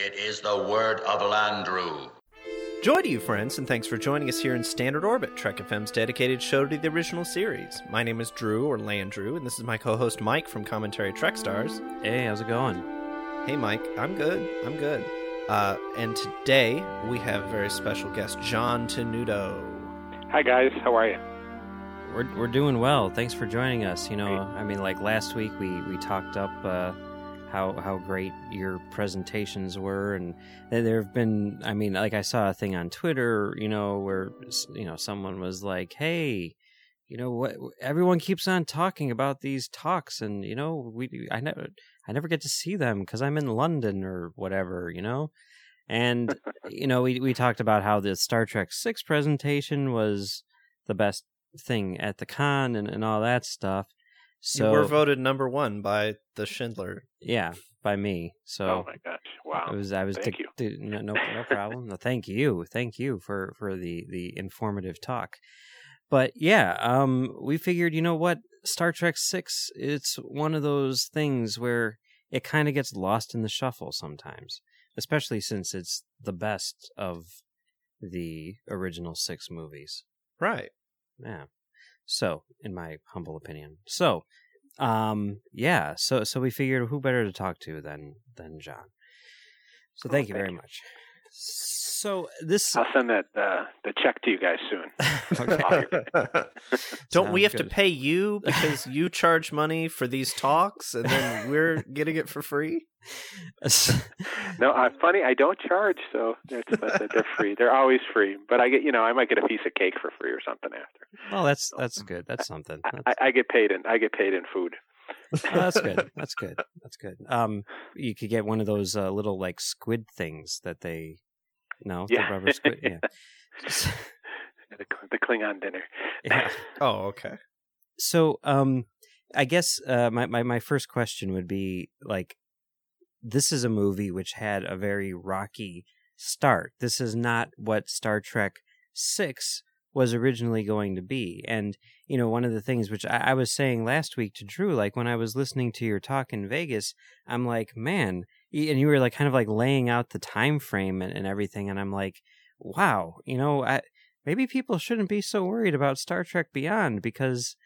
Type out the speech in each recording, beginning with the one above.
It is the word of Landru. Joy to you, friends, and thanks for joining us here in Standard Orbit, Trek FM's dedicated show to the original series. My name is Drew, or Landrew, and this is my co-host Mike from Commentary Trek Stars. Hey, how's it going? Hey, Mike. I'm good. I'm good. Uh, and today we have a very special guest, John Tenuto. Hi guys, how are you? We're we're doing well. Thanks for joining us. You know, I mean, like last week we we talked up uh, how how great your presentations were, and there have been. I mean, like I saw a thing on Twitter, you know, where you know someone was like, "Hey." You know what? Everyone keeps on talking about these talks, and you know, we I never I never get to see them because I'm in London or whatever, you know. And you know, we we talked about how the Star Trek Six presentation was the best thing at the con and, and all that stuff. So you were voted number one by the Schindler. Yeah, by me. So oh my gosh, wow! I was I was thank to, you. to- no, no no problem. no, thank you, thank you for for the the informative talk. But yeah, um, we figured, you know what, Star Trek Six, it's one of those things where it kind of gets lost in the shuffle sometimes, especially since it's the best of the original six movies. Right. Yeah. So, in my humble opinion. So, um, yeah. So, so we figured who better to talk to than than John. So, Oh, thank you thank very you. much. So this I'll send that uh, the check to you guys soon. Don't we Sounds have to pay you because you charge money for these talks and then we're getting it for free? No, uh, funny, I don't charge, so it's, but they're free. They're always free. But I get, you know, I might get a piece of cake for free or something after. well, that's that's good. That's something. I, I get paid in I get paid in food. Oh, that's good. That's good. That's good. Um, you could get one of those uh, little like squid things that they. No, the rubber squid. Yeah. The, the Klingon dinner. yeah. Oh, okay. So, um, I guess uh, my, my my first question would be like, this is a movie which had a very rocky start. This is not what Star Trek Six was originally going to be, and you know, one of the things which I, I was saying last week to Drew, like when I was listening to your talk in Vegas, I'm like, man, and you were like kind of like laying out the time frame and, and everything, and I'm like, wow, you know, I, maybe people shouldn't be so worried about Star Trek Beyond because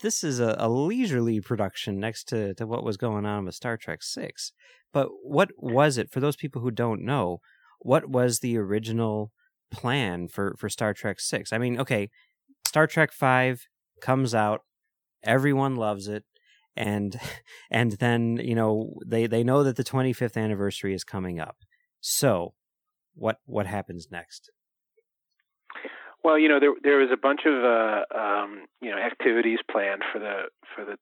this is a, a leisurely production next to, to what was going on with Star Trek Six. But what was it for those people who don't know? What was the original plan for, for Star Trek Six? I mean, okay, Star Trek Five comes out, everyone loves it, and and then you know they they know that the 25th anniversary is coming up. So, what what happens next? Well, you know, there there was a bunch of uh, um, you know activities planned for the for the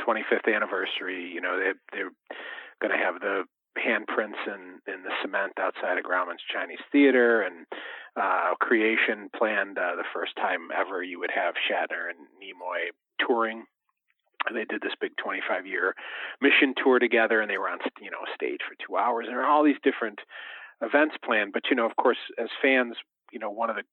25th anniversary. You know, they they're going to have the handprints in in the cement outside of Grauman's Chinese Theater, and uh, Creation planned uh, the first time ever you would have Shatner and Nimoy touring. They did this big 25 year mission tour together, and they were on you know stage for two hours, and all these different events planned. But you know, of course, as fans, you know, one of the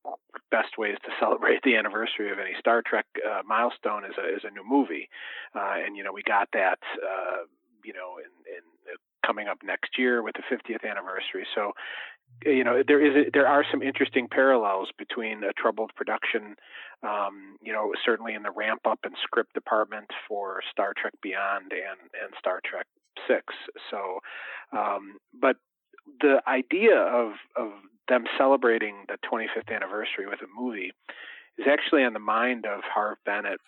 best ways to celebrate the anniversary of any Star Trek uh, milestone is a is a new movie, uh, and you know we got that, uh, you know, in, in coming up next year with the 50th anniversary. So, you know, there is a, there are some interesting parallels between a troubled production, um, you know, certainly in the ramp up and script department for Star Trek Beyond and and Star Trek Six. So, um, but the idea of of them celebrating the 25th anniversary with a movie is actually on the mind of Harve Bennett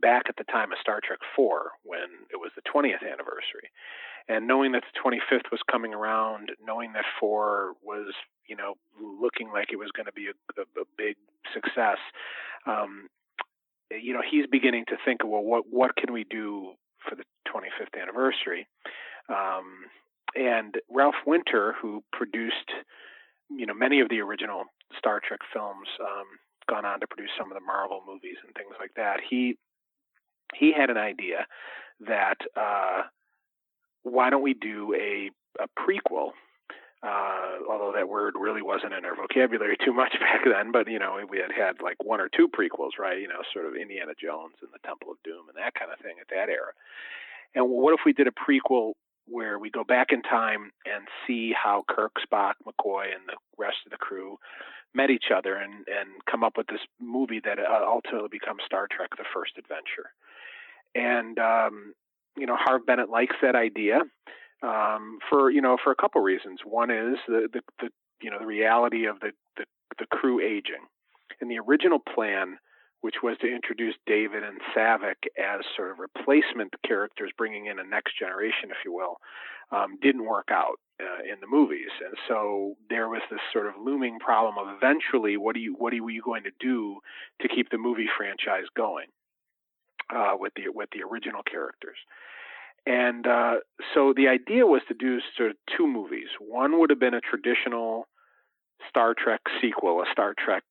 back at the time of Star Trek 4 when it was the 20th anniversary. And knowing that the 25th was coming around, knowing that 4 was, you know, looking like it was going to be a, a, a big success, um, you know, he's beginning to think, well, what what can we do for the 25th anniversary. Um, and Ralph Winter, who produced, you know, many of the original Star Trek films, um, gone on to produce some of the Marvel movies and things like that. He he had an idea that uh, why don't we do a a prequel uh, although that word really wasn't in our vocabulary too much back then. But you know, we had had like one or two prequels, right? You know, sort of Indiana Jones and the Temple of Doom and that kind of thing at that era. And what if we did a prequel where we go back in time and see how Kirk, Spock, McCoy, and the rest of the crew met each other and and come up with this movie that uh, ultimately becomes Star Trek: The First Adventure. And um, you know, Harve Bennett likes that idea um, for you know for a couple reasons. One is the, the, the you know the reality of the, the, the crew aging. And the original plan, which was to introduce David and Saavik as sort of replacement characters, bringing in a next generation, if you will, um, didn't work out uh, in the movies, and so there was this sort of looming problem of eventually, what are you what are you going to do to keep the movie franchise going uh, with the with the original characters? And uh, so the idea was to do sort of two movies. One would have been a traditional Star Trek sequel, a Star Trek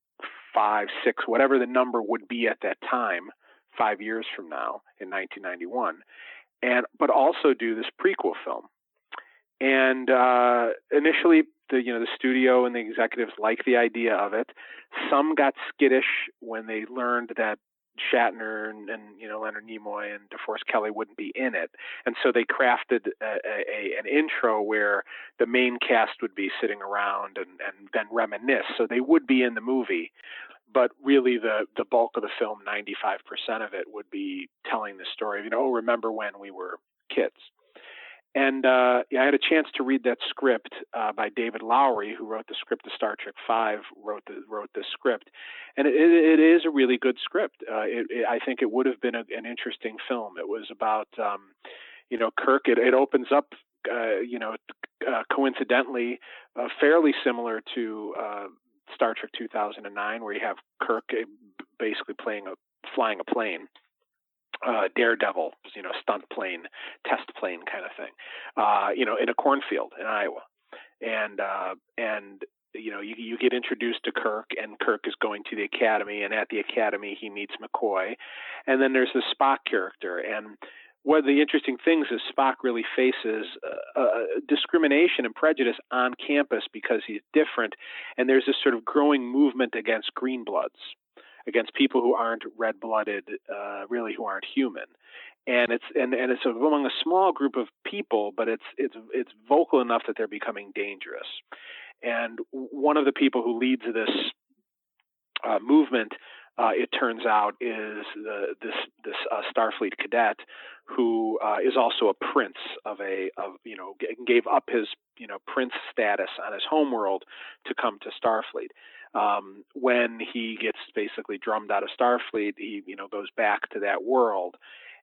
five, six, whatever the number would be at that time, five years from now in 1991, and but also do this prequel film. And uh, initially, the you know the studio and the executives liked the idea of it. Some got skittish when they learned that Shatner and, and, you know Leonard Nimoy and DeForest Kelley wouldn't be in it, and so they crafted a, a, an intro where the main cast would be sitting around and, and then reminisce. So they would be in the movie, but really the the bulk of the film, 95% of it, would be telling the story. You know, oh, remember when we were kids. And uh, yeah, I had a chance to read that script uh, by David Loughery, who wrote the script of Star Trek Five. wrote the wrote the script, and it, it is a really good script. Uh, it, it, I think it would have been a, an interesting film. It was about, um, you know, Kirk. It, it opens up, uh, you know, uh, coincidentally, uh, fairly similar to Star Trek 2009, where you have Kirk basically playing a flying a plane uh, daredevil, you know, stunt plane, test plane kind of thing, uh, you know, in a cornfield in Iowa, and uh, and you know, you, you get introduced to Kirk, and Kirk is going to the academy, and at the academy he meets McCoy, and then there's the Spock character, and one of the interesting things is Spock really faces uh, uh, discrimination and prejudice on campus because he's different, and there's this sort of growing movement against greenbloods against people who aren't red-blooded, uh, really who aren't human. And it's and, and it's among a small group of people, but it's it's it's vocal enough that they're becoming dangerous. And one of the people who leads this uh, movement, uh, it turns out, is the, this this uh, Starfleet cadet who uh, is also a prince of a of you know gave up his you know prince status on his homeworld to come to Starfleet um, when he gets basically drummed out of Starfleet, he you know goes back to that world,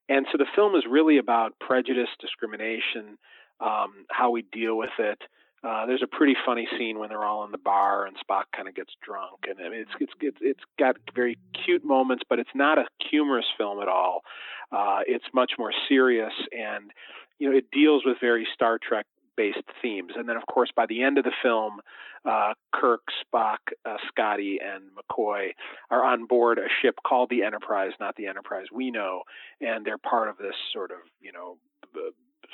and so the film is really about prejudice, discrimination, um, how we deal with it. Uh, there's a pretty funny scene when they're all in the bar and Spock kind of gets drunk, and I mean, it's it's it's it's got very cute moments, but it's not a humorous film at all. Uh, it's much more serious, and you know it deals with very Star Trek based themes. And then, of course, by the end of the film, uh, Kirk, Spock, uh, Scotty, and McCoy are on board a ship called the Enterprise, not the Enterprise we know, and they're part of this sort of, you know,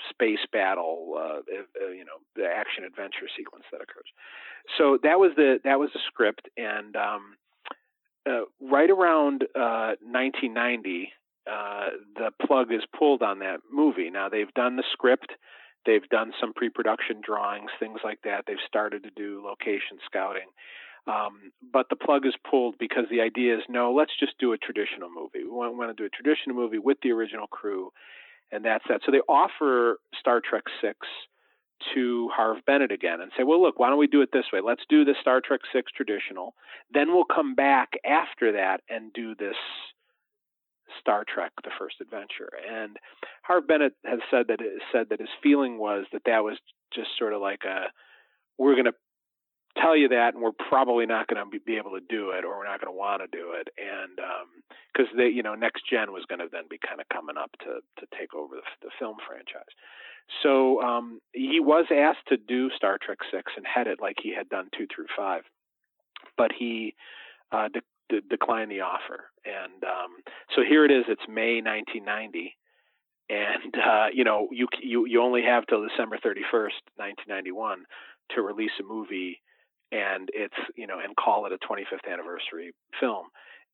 space battle, uh, uh, you know, the action adventure sequence that occurs. So that was the that was the script, and um, uh, right around 1990. Uh, the plug is pulled on that movie. Now they've done the script, They've done some pre-production drawings, things like that. They've started to do location scouting. Um, but the plug is pulled because the idea is no, let's just do a traditional movie. We want, want to do a traditional movie with the original crew, and that's that. So they offer Star Trek Six to Harve Bennett again and say, well, look, why don't we do it this way? Let's do the Star Trek Six traditional. Then we'll come back after that and do this Star Trek: The First Adventure. And Harve Bennett has said that said that his feeling was that that was just sort of like a we're going to tell you that, and we're probably not going to be able to do it, or we're not going to want to do it, and because um, they, you know, next gen was going to then be kind of coming up to to take over the, the film franchise. So um, he was asked to do Star Trek Six and head it like he had done two through five, but he uh, de- de- declined the offer. And um, so here it is. It's May 1990, and uh, you know you you you only have till December 31st, 1991, to release a movie, and it's you know and call it a 25th anniversary film.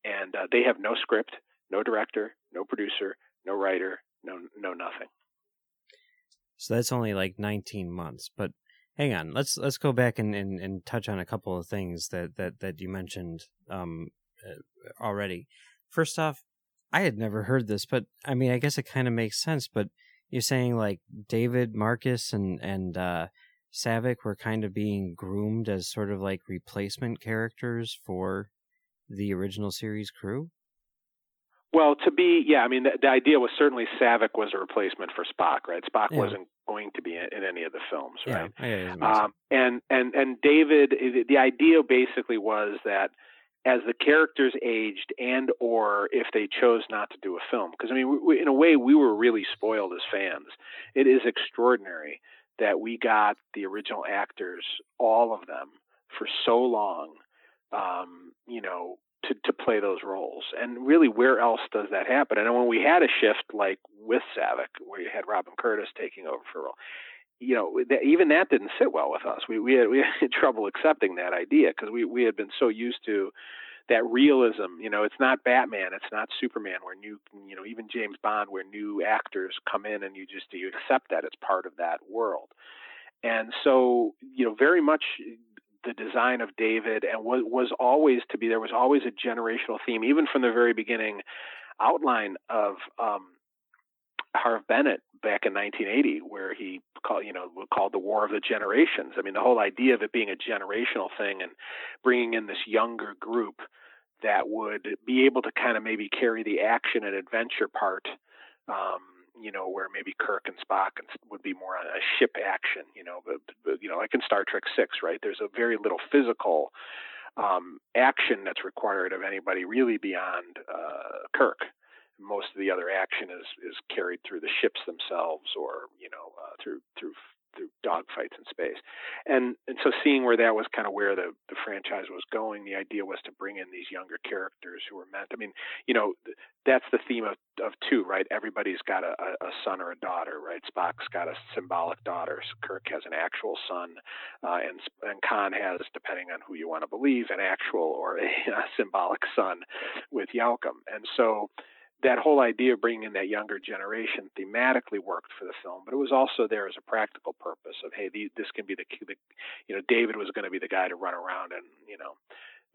And uh, they have no script, no director, no producer, no writer, no no nothing. So that's only like 19 months. But hang on, let's let's go back and, and, and touch on a couple of things that that that you mentioned um, already. First off, I had never heard this, but I mean, I guess it kind of makes sense. But you're saying like David, Marcus, and and uh, Saavik were kind of being groomed as sort of like replacement characters for the original series crew. Well, to be, yeah, I mean, the, the idea was certainly Saavik was a replacement for Spock, right? Spock yeah. wasn't going to be in, in, any of the films, right? Yeah, yeah um, and and and David, the idea basically was that as the characters aged and or if they chose not to do a film because i mean we, in a way we were really spoiled as fans it is extraordinary that we got the original actors all of them for so long um, you know to, to play those roles. And really, where else does that happen? And when we had a shift like with Saavik, where you had Robin Curtis taking over for a role, you know, that, even that didn't sit well with us. We we had we had trouble accepting that idea because we we had been so used to that realism. You know, it's not Batman, it's not Superman, where new, you know, even James Bond, where new actors come in and you just you accept that it's part of that world. And so, you know, very much the design of David and was, was always to be there was always a generational theme, even from the very beginning outline of um, Harve Bennett back in 1980, where he called, you know, called the War of the Generations. I mean, the whole idea of it being a generational thing and bringing in this younger group that would be able to kind of maybe carry the action and adventure part um, you know, where maybe Kirk and Spock would be more on a ship action, you know, but, but you know, like in Star Trek Six, right? There's a very little physical um, action that's required of anybody really beyond uh, Kirk. Most of the other action is is carried through the ships themselves, or you know, uh, through through through dogfights in space. And and so seeing where that was kind of where the, the franchise was going, the idea was to bring in these younger characters who were meant. I mean, you know, that's the theme of, of two, right? Everybody's got a, a son or a daughter, right? Spock's got a symbolic daughter. Kirk has an actual son, uh, and and Khan has, depending on who you want to believe, an actual or a, a symbolic son with Joachim. And so that whole idea of bringing in that younger generation thematically worked for the film, but it was also there as a practical purpose of hey, the, this can be the, the, you know, David was going to be the guy to run around and you know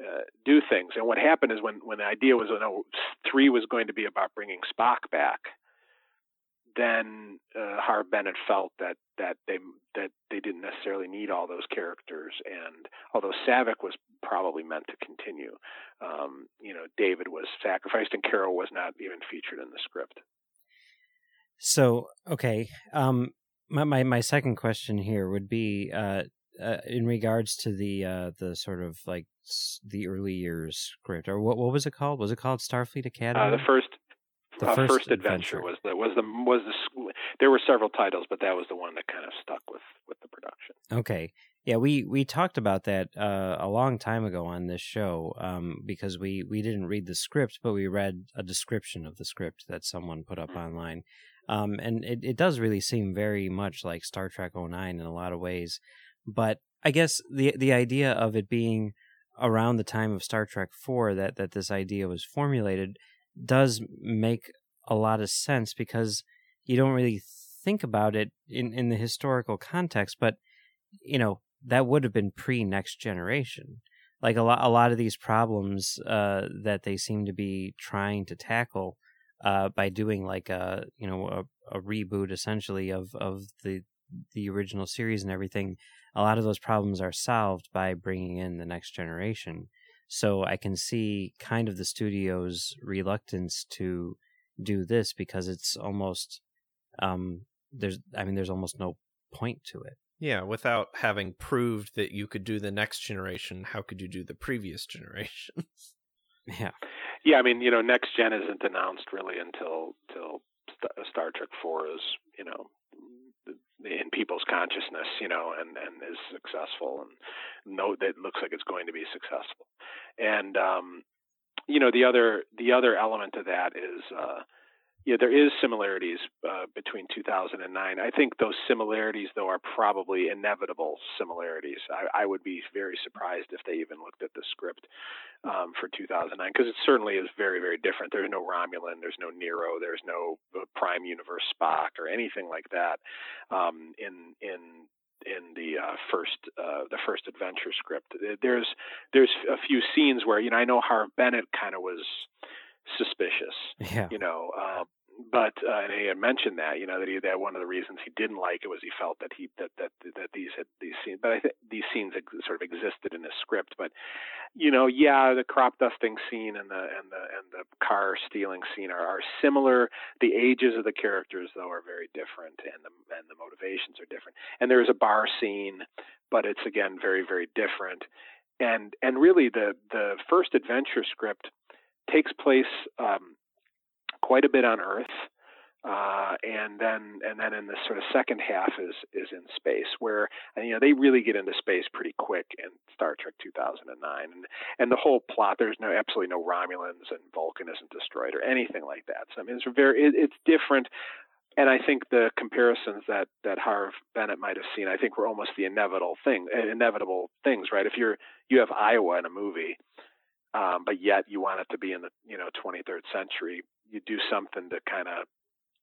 uh, do things. And what happened is when when the idea was, know, three was going to be about bringing Spock back, then uh, Harve Bennett felt that that they that they didn't necessarily need all those characters, and although Saavik was probably meant to continue, um, you know, David was sacrificed, and Carol was not even featured in the script. So okay, um, my my, my second question here would be uh, uh, in regards to the uh, the sort of like the early years script, or what what was it called? Was it called Starfleet Academy? Uh, the first the uh, first, first adventure, adventure, was the was the was the there were several titles, but that was the one that kind of stuck with with the production. Okay, yeah, we we talked about that uh, a long time ago on this show um, because we we didn't read the script, but we read a description of the script that someone put up mm-hmm. online, um, and it it does really seem very much like Star Trek 09 in a lot of ways, but I guess the the idea of it being around the time of Star Trek 4 that that this idea was formulated does make a lot of sense because you don't really think about it in, in the historical context, but you know, that would have been pre next generation. Like a lot a lot of these problems uh, that they seem to be trying to tackle uh, by doing like a you know a, a reboot essentially of, of the the original series and everything, a lot of those problems are solved by bringing in the next generation. So I can see kind of the studio's reluctance to do this because it's almost um there's I mean there's almost no point to it. Yeah, without having proved that you could do the next generation, how could you do the previous generations? Yeah. Yeah, I mean, you know, next gen isn't announced really until till Star Trek Four is, you know, in people's consciousness, you know, and and is successful and know that looks like it's going to be successful. And um, you know, the other the other element of that is uh, yeah, there is similarities uh, between 2009. I think those similarities, though, are probably inevitable similarities. I, I, would be very surprised if they even looked at the script um, for 2009 because it certainly is very, very different. There's no Romulan, there's no Nero, there's no uh, Prime Universe Spock or anything like that um, in in in the uh, first uh, the first adventure script. There's there's a few scenes where you know I know Harve Bennett kind of was suspicious. Yeah. You know, uh, but uh, and he had mentioned that you know that he that one of the reasons he didn't like it was he felt that he that that that these had these scenes but I think these scenes sort of existed in his script but you know yeah the crop dusting scene and the and the and the car stealing scene are, are similar the ages of the characters though are very different and the and the motivations are different and there is a bar scene but it's again very very different and and really the the first adventure script takes place um, quite a bit on Earth, uh, and then and then in the sort of second half is is in space, where and, you know they really get into space pretty quick in Star Trek 2009, and and the whole plot there's no absolutely no Romulans and Vulcan isn't destroyed or anything like that. So I mean it's very it, it's different. And I think the comparisons that that Harve Bennett might have seen, I think, were almost the inevitable thing, inevitable things, right? If you're you have Iowa in a movie, um, but yet you want it to be in the you know 23rd century. You do something to kind of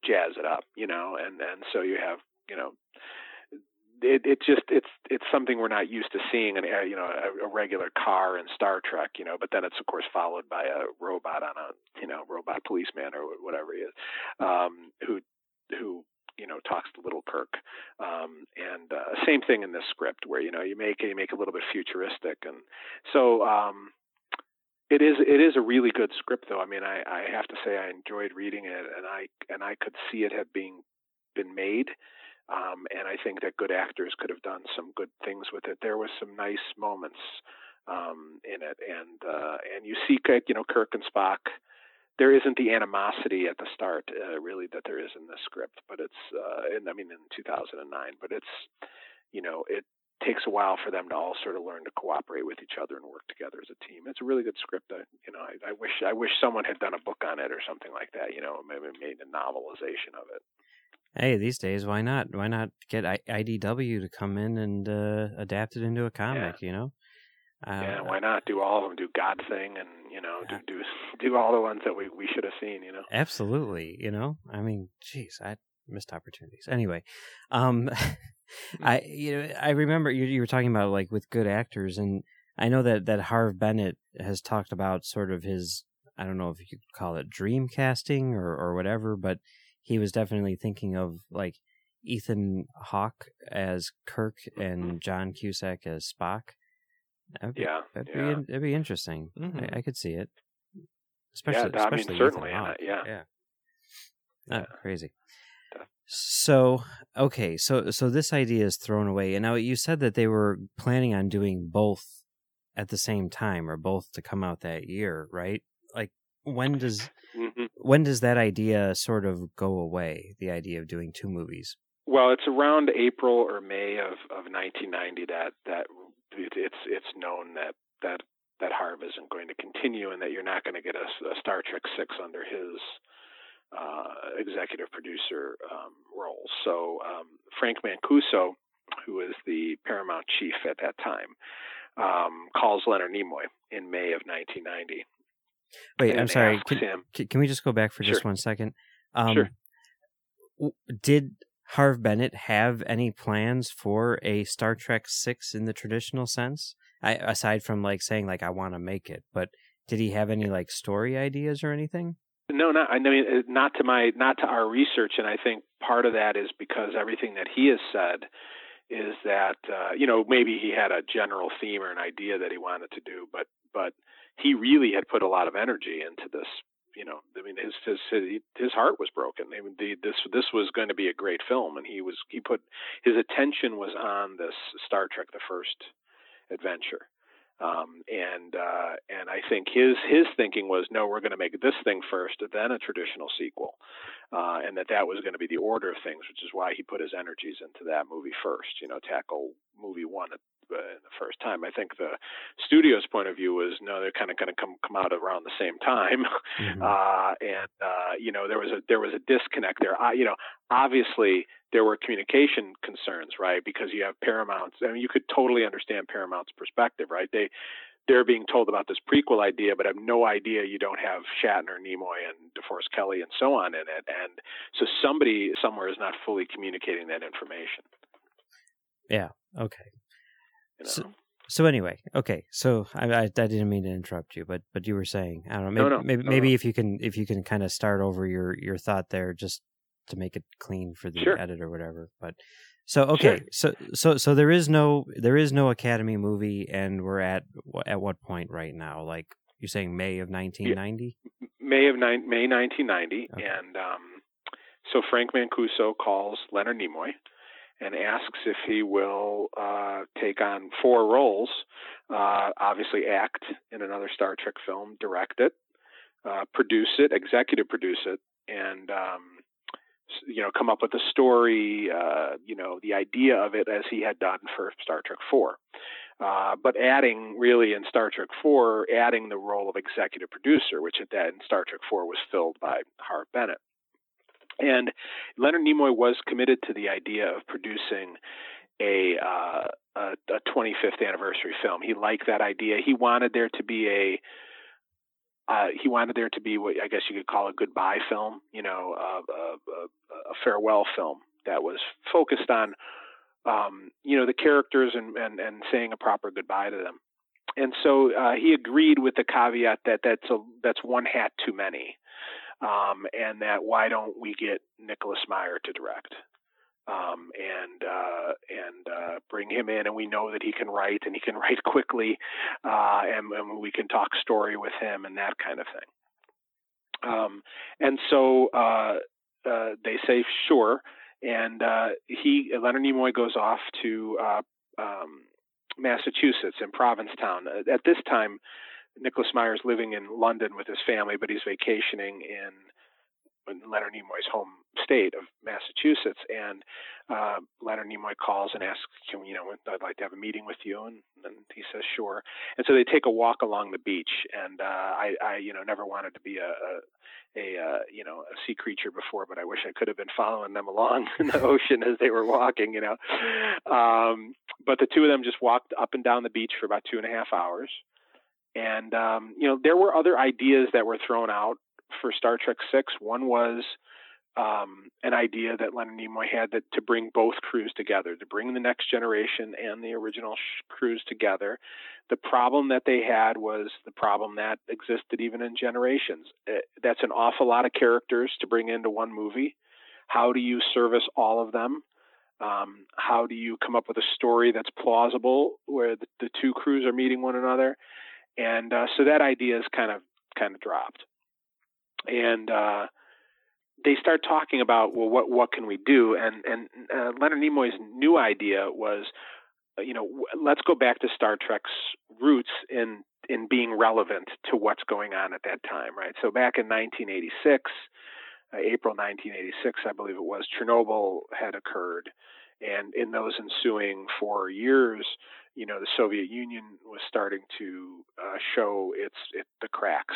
jazz it up, you know, and and so you have you know. It, it just it's it's something we're not used to seeing in you know a, a regular car in Star Trek you know but then it's of course followed by a robot on a you know robot policeman or whatever he is um, who who you know talks to little Kirk. Um, and uh, same thing in this script where you know you make you make a little bit futuristic, and so um, it is it is a really good script though. I mean, I, I have to say I enjoyed reading it, and I and I could see it had been been made. Um, and I think that good actors could have done some good things with it. There was some nice moments um, in it, and uh, and you see, you know, Kirk and Spock. There isn't the animosity at the start, uh, really, that there is in the script. But it's, uh, in, I mean, in 2009. But it's, you know, it takes a while for them to all sort of learn to cooperate with each other and work together as a team. It's a really good script. I, you know, I, I wish I wish someone had done a book on it or something like that. You know, maybe made a novelization of it. Hey, these days, why not? Why not get IDW to come in and uh, adapt it into a comic? Yeah. You know. Uh, yeah, why not do all of them? Do God Thing and you know do do do all the ones that we we should have seen. You know. Absolutely. You know, I mean, geez, I missed opportunities. Anyway, um, I you know I remember you you were talking about like with good actors, and I know that that Harve Bennett has talked about sort of his I don't know if you could call it dream casting or or whatever, but he was definitely thinking of like Ethan Hawke as Kirk and John Cusack as Spock. That'd be, yeah, that'd yeah. be that'd be interesting. Mm-hmm. I, I, could see it, especially. Yeah, I mean, certainly, uh, yeah, yeah. yeah. Crazy. So okay, so so this idea is thrown away, and now you said that they were planning on doing both at the same time, or both to come out that year, right? Like when does mm-hmm. when does that idea sort of go away? The idea of doing two movies. Well, it's around April or May of, of 1990 that that it's it's known that that that Harve isn't going to continue, and that you're not going to get a, a Star Trek six under his uh, executive producer um, roles. So um, Frank Mancuso, who was the Paramount chief at that time, um, calls Leonard Nimoy in May of 1990. Wait, I'm sorry. Can, him, can, we just go back for sure. just one second? Um, sure. Did Harve Bennett have any plans for a Star Trek Six in the traditional sense? I, aside from like saying like I want to make it, but did he have any like story ideas or anything? No, not I mean uh, not to my not to our research, and I think part of that is because everything that he has said is that uh, you know maybe he had a general theme or an idea that he wanted to do, but but he really had put a lot of energy into this you know, I mean, his his his heart was broken. I mean, the, this this was going to be a great film, and he was he put his attention was on this Star Trek: The First Adventure, um, and uh, and I think his his thinking was, no, we're going to make this thing first, then a traditional sequel, uh, and that that was going to be the order of things, which is why he put his energies into that movie first. You know, tackle movie one at uh, the first time. I think the studio's point of view was no, they're kind of going to come come out around the same time, mm-hmm. uh, and uh, you know there was a there was a disconnect there. I, you know, obviously there were communication concerns, right? Because you have Paramount's. I mean, you could totally understand Paramount's perspective, right? They they're being told about this prequel idea, but have no idea you don't have Shatner, Nimoy, and DeForest Kelley, and so on in it. And so somebody somewhere is not fully communicating that information. Yeah. Okay. You know? So, so anyway, okay. So I, I, I didn't mean to interrupt you, but but you were saying I don't know maybe no, no, maybe, no, maybe if you can if you can kind of start over your your thought there just to make it clean for the sure. edit or whatever. But so okay, sure. so so so there is no there is no Academy movie, and we're at at what point right now? Like you're saying May of 1990? Yeah. May of ni- May 1990, okay. and um, so Frank Mancuso calls Leonard Nimoy and asks if he will uh, take on four roles. Uh, obviously, act in another Star Trek film, direct it, uh, produce it, executive produce it, and um, you know come up with a story. Uh, you know the idea of it as he had done for Star Trek Four. Uh, but adding really in Star Trek 4, adding the role of executive producer, which at that in Star Trek 4 was filled by Harve Bennett. And Leonard Nimoy was committed to the idea of producing a, uh, a, a 25th anniversary film. He liked that idea. He wanted there to be a uh, he wanted there to be what I guess you could call a goodbye film, you know, a, a, a farewell film that was focused on, um, you know, the characters and, and, and saying a proper goodbye to them. And so uh, he agreed with the caveat that that's a that's one hat too many um, and that why don't we get Nicholas Meyer to direct? Um, and uh, and uh, bring him in, and we know that he can write, and he can write quickly, uh, and, and, we can talk story with him, and that kind of thing. Um, and so uh, uh, they say sure, and uh, he Leonard Nimoy goes off to um, Massachusetts in Provincetown. At this time, Nicholas Meyer's living in London with his family, but he's vacationing in, Leonard Nimoy's home state of Massachusetts. And uh, Leonard Nimoy calls and asks, "Can you know, I'd like to have a meeting with you." And, and he says, "Sure." And so they take a walk along the beach. And uh, I, I, you know, never wanted to be a, a a uh, you know a sea creature before, but I wish I could have been following them along in the ocean as they were walking. You know, um, but the two of them just walked up and down the beach for about two and a half hours. And um, you know, there were other ideas that were thrown out for Star Trek Six. One was um, an idea that Leonard Nimoy had that to bring both crews together, to bring the next generation and the original sh- crews together. The problem that they had was the problem that existed even in Generations. It, uh, that's an awful lot of characters to bring into one movie. How do you service all of them? Um, how do you come up with a story that's plausible where the, the two crews are meeting one another? And uh, so that idea is kind of kind of dropped. And uh, they start talking about well, what what can we do? And and uh, Leonard Nimoy's new idea was, uh, you know, let's go back to Star Trek's roots in in being relevant to what's going on at that time, right? So back in 1986. Uh, April 1986, I believe it was, Chernobyl had occurred. And in those ensuing four years, you know, the Soviet Union was starting to uh, show its it, the cracks,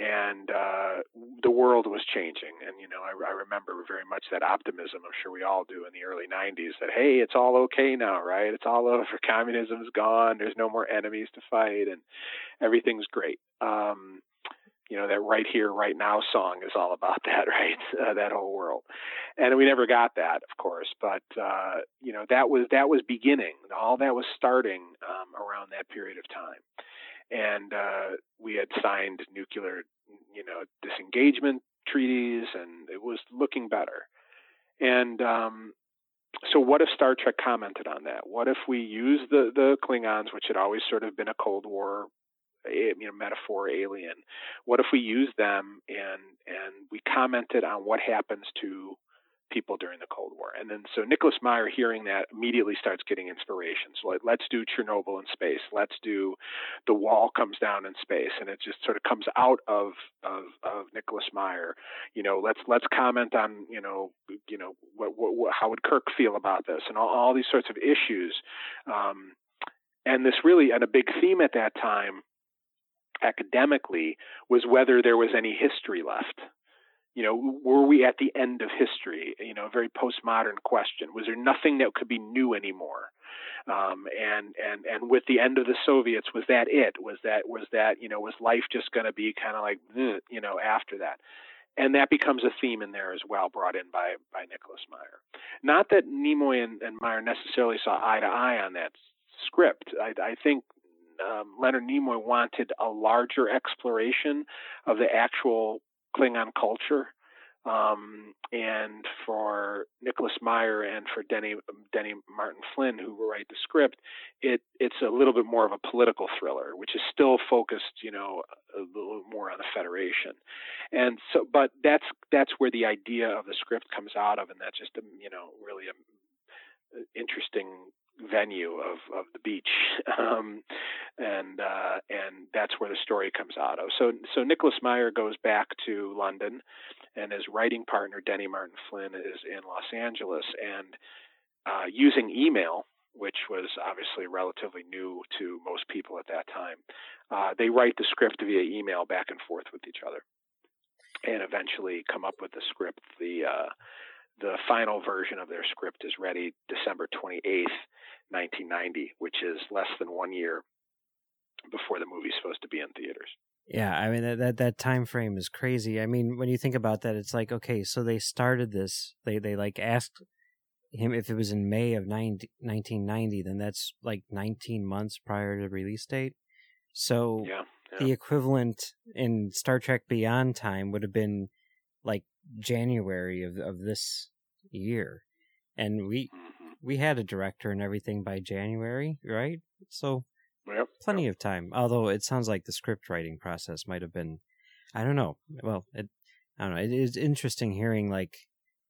and uh, the world was changing. And you know, I, I remember very much that optimism. I'm sure we all do in the early '90s that hey, it's all okay now, right? It's all over. Communism's gone. There's no more enemies to fight, and everything's great. Um, you know that right here right now song is all about that right? Uh, that whole world. And we never got that of course but uh, you know that was that was beginning. All that was starting um, around that period of time. And uh, we had signed nuclear you know disengagement treaties and it was looking better. And um, so what if Star Trek commented on that? What if we use the the Klingons, which had always sort of been a Cold War you know metaphor alien. What if we use them and and we commented on what happens to people during the Cold War. And then so Nicholas Meyer, hearing that, immediately starts getting inspiration. So let, let's do Chernobyl in space. Let's do The Wall comes down in space, and it just sort of comes out of of, of Nicholas Meyer. You know, let's let's comment on you know you know what, what, how would Kirk feel about this, and all, all these sorts of issues. Um, and this really, and a big theme at that time academically was whether there was any history left you know, were we at the end of history? You know, a very postmodern question. Was there nothing that could be new anymore? Um, and and and with the end of the Soviets, was that it? Was that was that you know was life just going to be kind of like you know after that? And that becomes a theme in there as well, brought in by by Nicholas Meyer. Not that Nimoy and, and Meyer necessarily saw eye to eye on that script. I, I think um, Leonard Nimoy wanted a larger exploration of the actual Klingon culture. Um, and for Nicholas Meyer and for Denny Denny Martin Flinn, who write the script, it it's a little bit more of a political thriller, which is still focused, you know, a little more on the Federation. And so, but that's that's where the idea of the script comes out of, and that's just a, you know really a interesting venue of, of the beach, um, and uh, and that's where the story comes out of. So so Nicholas Meyer goes back to London, and his writing partner Denny Martin Flinn is in Los Angeles, and uh, using email, which was obviously relatively new to most people at that time, uh, they write the script via email back and forth with each other, and eventually come up with the script. The uh, the final version of their script is ready December 28th, 1990, which is less than one year before the movie's supposed to be in theaters. Yeah, I mean that, that that time frame is crazy. I mean, when you think about that, it's like okay, so they started this. They they like asked him if it was in May of 90, 1990, then that's like 19 months prior to release date. So yeah, yeah. the equivalent in Star Trek Beyond time would have been like January of of this year, and we mm-hmm. we had a director and everything by January, right? So yep. plenty yep. of time. Although it sounds like the script writing process might have been, I don't know. Well, it I don't know. It is interesting hearing like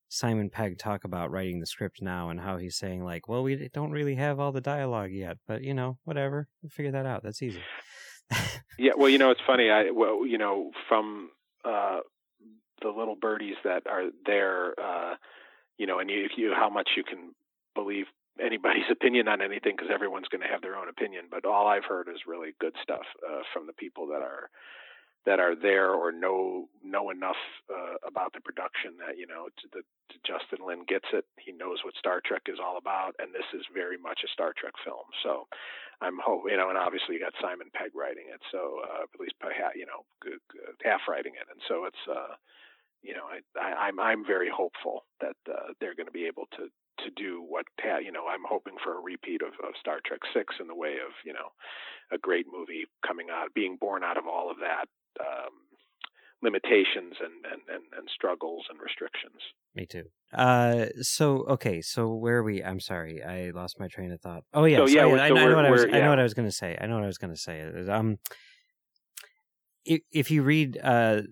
Simon Pegg talk about writing the script now and how he's saying like, well, we don't really have all the dialogue yet, but you know, whatever, we'll figure that out. That's easy. yeah, well, you know, it's funny. I well, you know, from uh, the little birdies that are there, uh, you know, and you, you how much you can believe anybody's opinion on anything because everyone's going to have their own opinion. But all I've heard is really good stuff uh, from the people that are that are there or know know enough uh, about the production that you know to the, to Justin Lin gets it. He knows what Star Trek is all about, and this is very much a Star Trek film. So I'm hope you know, and obviously you got Simon Pegg writing it, so uh, at least you know half writing it, and so it's. Uh, you know, I, I, am I'm, I'm very hopeful that uh, they're going to be able to to do what you know. I'm hoping for a repeat of, of Star Trek Six in the way of you know a great movie coming out, being born out of all of that. Um, limitations and, and, and, and, struggles and restrictions. Me too. Uh, so okay, so where are we? I'm sorry, I lost my train of thought. Oh yeah, so, yeah, so I, I, so I, know what I was. Yeah. I know what I was going to say. I know what I was going to say. Um, if, if you read uh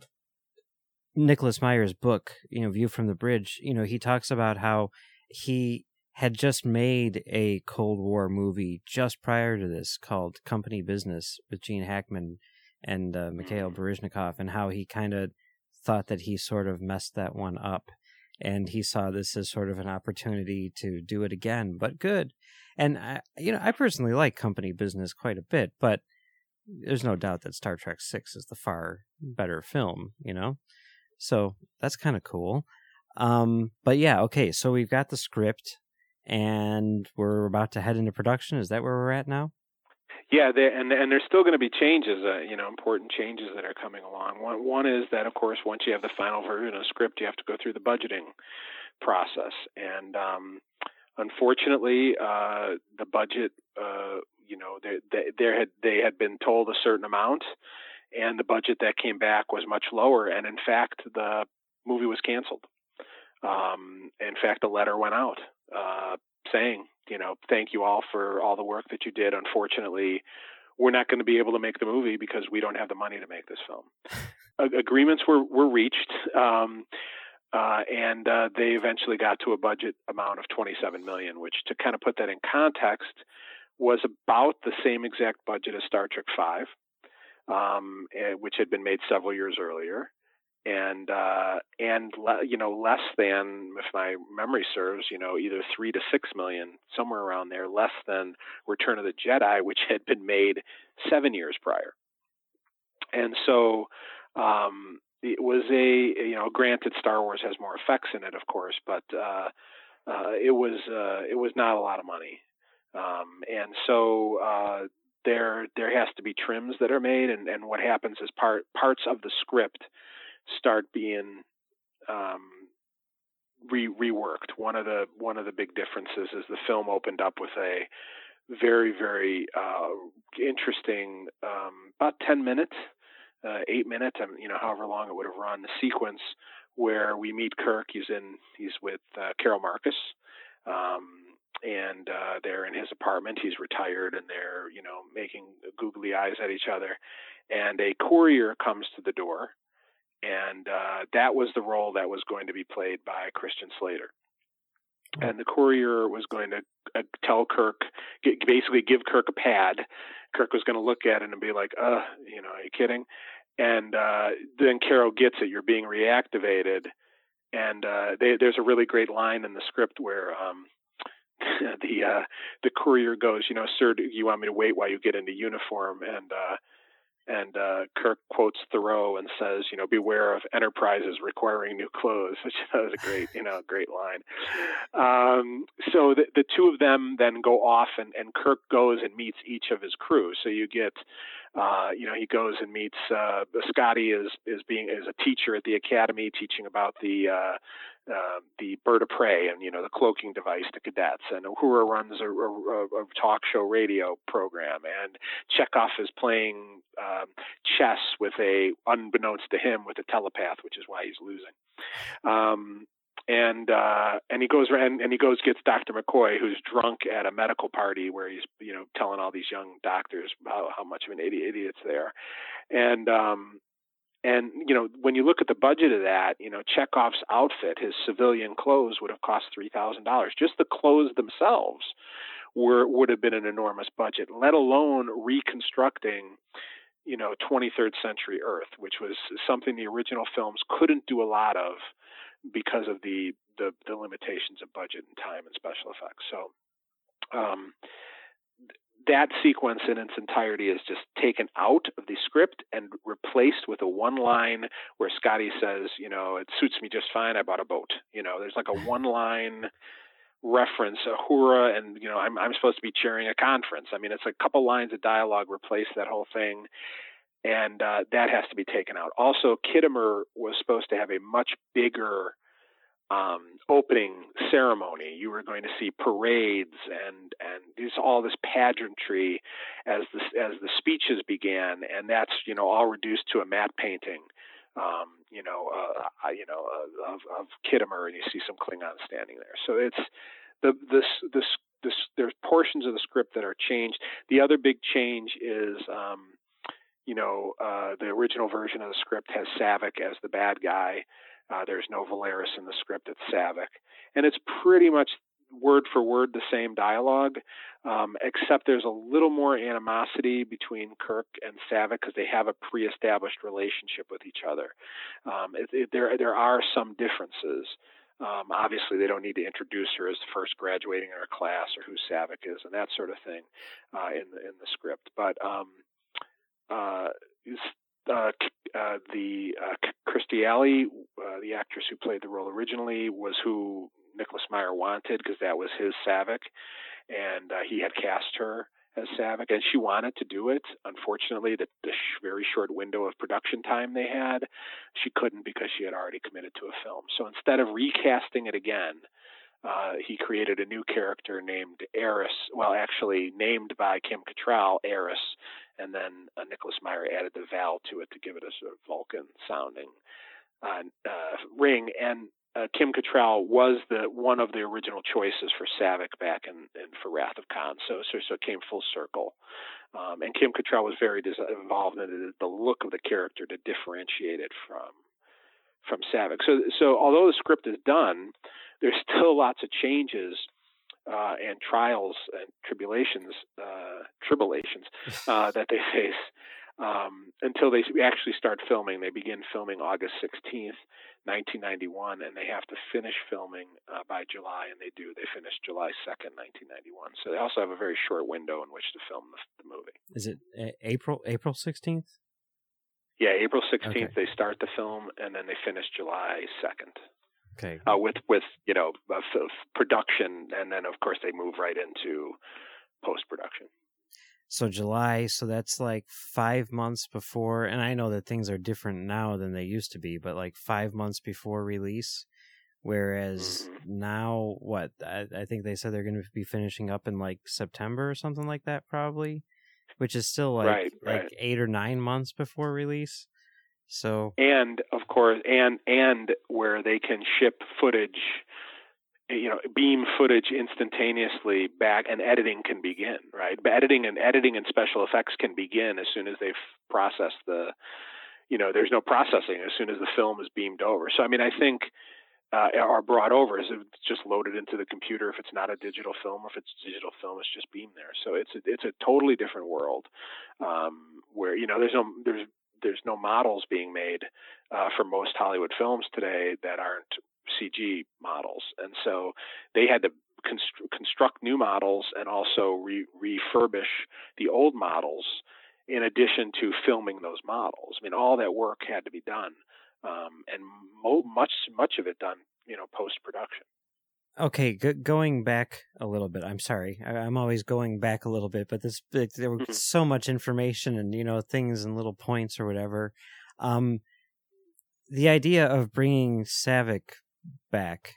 Nicholas Meyer's book, you know, View from the Bridge, you know, he talks about how he had just made a Cold War movie just prior to this called Company Business with Gene Hackman and uh, Mikhail mm-hmm. Baryshnikov, and how he kind of thought that he sort of messed that one up. And he saw this as sort of an opportunity to do it again, but good. And I, you know, I personally like Company Business quite a bit, but there's no doubt that Star Trek Six is the far better film. You know, so that's kind of cool. Um, but yeah, okay. So we've got the script, and we're about to head into production. Is that where we're at now? Yeah, and and there's still going to be changes, uh, you know, important changes that are coming along. One one is that, of course, once you have the final version of the script, you have to go through the budgeting process, and um, unfortunately, uh, the budget, uh, you know, they, they, had they had been told a certain amount, and the budget that came back was much lower. And in fact, the movie was canceled. Um, in fact, a letter went out uh, saying, you know, thank you all for all the work that you did. Unfortunately, we're not going to be able to make the movie because we don't have the money to make this film. agreements were were reached. Um, uh, and uh, they eventually got to a budget amount of 27 million, which, to kind of put that in context, was about the same exact budget as Star Trek Five, um, eh, which had been made several years earlier, and uh, and le- you know less than, if my memory serves, you know either three to six million, somewhere around there, less than Return of the Jedi, which had been made seven years prior, and so. Um, it was a you know granted Star Wars has more effects in it of course but uh, uh, it was uh, it was not a lot of money um, and so uh, there there has to be trims that are made and, and what happens is part parts of the script start being um, re- reworked one of the one of the big differences is the film opened up with a very very uh, interesting um, about 10 minutes uh, eight minutes, you know, however long it would have run, the sequence where we meet Kirk. He's in, he's with uh, Carol Marcus, um, and uh, they're in his apartment. He's retired, and they're, you know, making googly eyes at each other. And a courier comes to the door, and uh, that was the role that was going to be played by Christian Slater. And the courier was going to uh, tell Kirk, basically give Kirk a pad. Kirk was going to look at it and be like, "Uh, you know, are you kidding?" and uh, then Carol gets it. You're being reactivated, and uh, they, there's a really great line in the script where um, the uh, the courier goes, you know, sir, do you want me to wait while you get into uniform? And uh, and uh, Kirk quotes Thoreau and says, you know, beware of enterprises requiring new clothes, which was a great, you know, great line. Um, so the, the two of them then go off, and, and Kirk goes and meets each of his crew. So you get uh, you know, he goes and meets uh, Scotty is is being is a teacher at the academy teaching about the uh, the bird of prey and you know the cloaking device to cadets. And Uhura runs a, a, a talk show radio program, and Chekov is playing um, chess with a unbeknownst to him with a telepath, which is why he's losing. Um, and uh, and he goes and, and he goes gets Dr. McCoy, who's drunk at a medical party where he's you know telling all these young doctors how, how much of an idiot idiots they are, and um, and you know when you look at the budget of that, you know Chekov's outfit, his civilian clothes would have cost three thousand dollars. Just the clothes themselves were would have been an enormous budget, let alone reconstructing you know 23rd century Earth, which was something the original films couldn't do a lot of because of the, the, the limitations of budget and time and special effects. So um, that sequence in its entirety is just taken out of the script and replaced with a one line where Scotty says, you know, it suits me just fine. I bought a boat. You know, there's like a one line reference, a hurrah, and you know, I'm I'm supposed to be chairing a conference. I mean, it's a couple lines of dialogue replace that whole thing, and uh, that has to be taken out. Also, Khitomer was supposed to have a much bigger um, opening ceremony. You were going to see parades and and this all this pageantry as the as the speeches began, and that's you know all reduced to a matte painting. Um, you know, uh, you know, uh, of, of Khitomer, and you see some Klingons standing there. So it's the this this this there's portions of the script that are changed. The other big change is um, you know, uh, the original version of the script has Saavik as the bad guy. Uh, there's no Valeris in the script; it's Saavik, and it's pretty much word for word the same dialogue, um, except there's a little more animosity between Kirk and Saavik because they have a pre-established relationship with each other. Um, it, it, there there are some differences. Um, obviously, they don't need to introduce her as the first graduating in her class or who Saavik is and that sort of thing uh, in the in the script. But um, uh, uh, uh, the uh, Kirstie Alley, uh, the actress who played the role originally, was who Nicholas Meyer wanted because that was his Saavik, and uh, he had cast her as Saavik, and she wanted to do it. Unfortunately, the, the sh- very short window of production time they had, she couldn't because she had already committed to a film. So instead of recasting it again, uh, he created a new character named Eris. Well, actually named by Kim Cattrall, Eris, and then uh, Nicholas Meyer added the Val to it to give it a sort of Vulcan sounding uh, uh, ring. And uh, Kim Cattrall was the one of the original choices for Saavik back in, in for Wrath of Khan. So so so it came full circle. Um, and Kim Cattrall was very des- involved in the look of the character to differentiate it from from Saavik. So so although the script is done, there's still lots of changes uh, and trials and tribulations, uh, tribulations uh, that they face um, until they actually start filming. They begin filming August 16th, 1991, and they have to finish filming uh, by July, and they do. They finish July 2nd, 1991. So they also have a very short window in which to film the, the movie. Is it April April 16th? Yeah, April 16th okay. they start the film, and then they finish July 2nd. Okay. Uh, with with you know uh, production, and then of course they move right into post production. So July, so that's like five months before, and I know that things are different now than they used to be, but like five months before release. Whereas mm-hmm. now, what I, I think they said they're going to be finishing up in like September or something like that, probably, which is still like right, like right. eight or nine months before release. So and of course, and and where they can ship footage you know beam footage instantaneously back and editing can begin right? Editing and editing and special effects can begin as soon as they've processed the you know there's no processing as soon as the film is beamed over. So i mean i think uh, are brought over is just loaded into the computer. If it's not a digital film or if it's digital film it's just beamed there. So it's a, it's a totally different world um, where you know there's no there's there's no models being made uh, for most Hollywood films today that aren't CG models, and so they had to constru- construct new models and also re- refurbish the old models in addition to filming those models. I mean, all that work had to be done, um, and mo- much much of it done, you know, post production. Okay, g- going back a little bit. I'm sorry. I- am always going back a little bit, but this there was mm-hmm. so much information and you know things and little points or whatever. Um, the idea of bringing Saavik back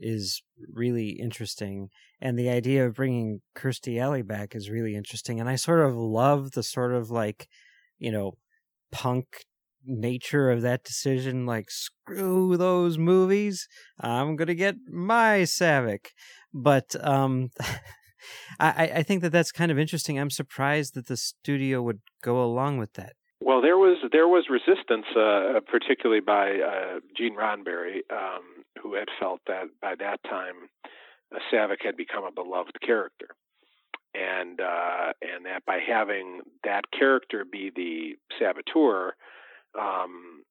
is really interesting and the idea of bringing Kirstie Alley back is really interesting and I sort of love the sort of like you know punk nature of that decision like screw those movies I'm to get my Saavik but um I I think that that's kind of interesting. I'm surprised that the studio would go along with that. Well, there was there was resistance, uh, particularly by uh, Gene Roddenberry, um, who had felt that by that time uh, Saavik had become a beloved character, and uh, and that by having that character be the saboteur, um,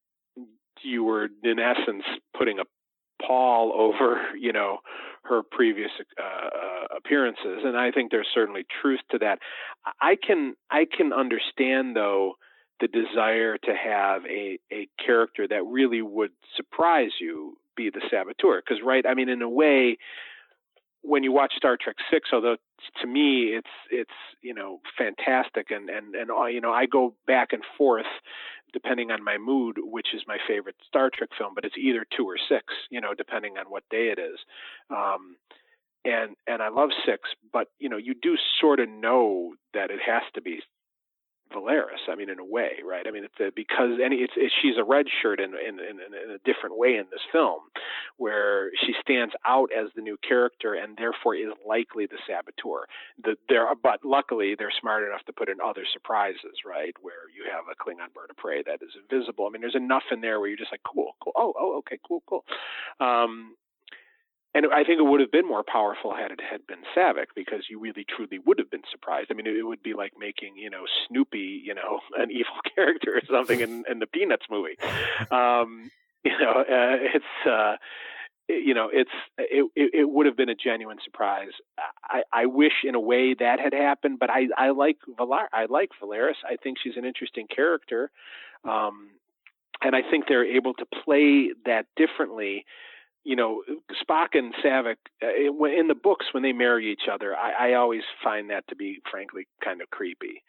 you were in essence putting a pall over you know her previous uh, uh, appearances, and I think there's certainly truth to that. I can I can understand though the desire to have a, a character that really would surprise you be the saboteur. Because, right, I mean, in a way, when you watch Star Trek Six, although to me it's it's you know fantastic, and and and uh, you know I go back and forth depending on my mood, which is my favorite Star Trek film, but it's either two or six, you know, depending on what day it is. Um, and and I love six, but you know you do sort of know that it has to be Valeris. I mean, in a way, right? I mean, it's a, because any it's, it's, she's a red shirt in, in, in, in a different way in this film, where she stands out as the new character and therefore is likely the saboteur. The, there, but luckily they're smart enough to put in other surprises, right? Where you have a Klingon bird of prey that is invisible. I mean, there's enough in there where you're just like, cool, cool. Oh, oh, okay, cool, cool. Um, and I think it would have been more powerful had it had been Saavik because you really truly would have been surprised. I mean, it would be like making you know Snoopy, you know, an evil character or something in, in the Peanuts movie. Um, you know, uh, it's uh, you know, it's it, it, it would have been a genuine surprise. I, I wish in a way that had happened, but I I like Valar I like Valeris. I think she's an interesting character. Um, and I think they're able to play that differently you know, Spock and Saavik uh, in the books when they marry each other, I, I always find that to be, frankly, kind of creepy.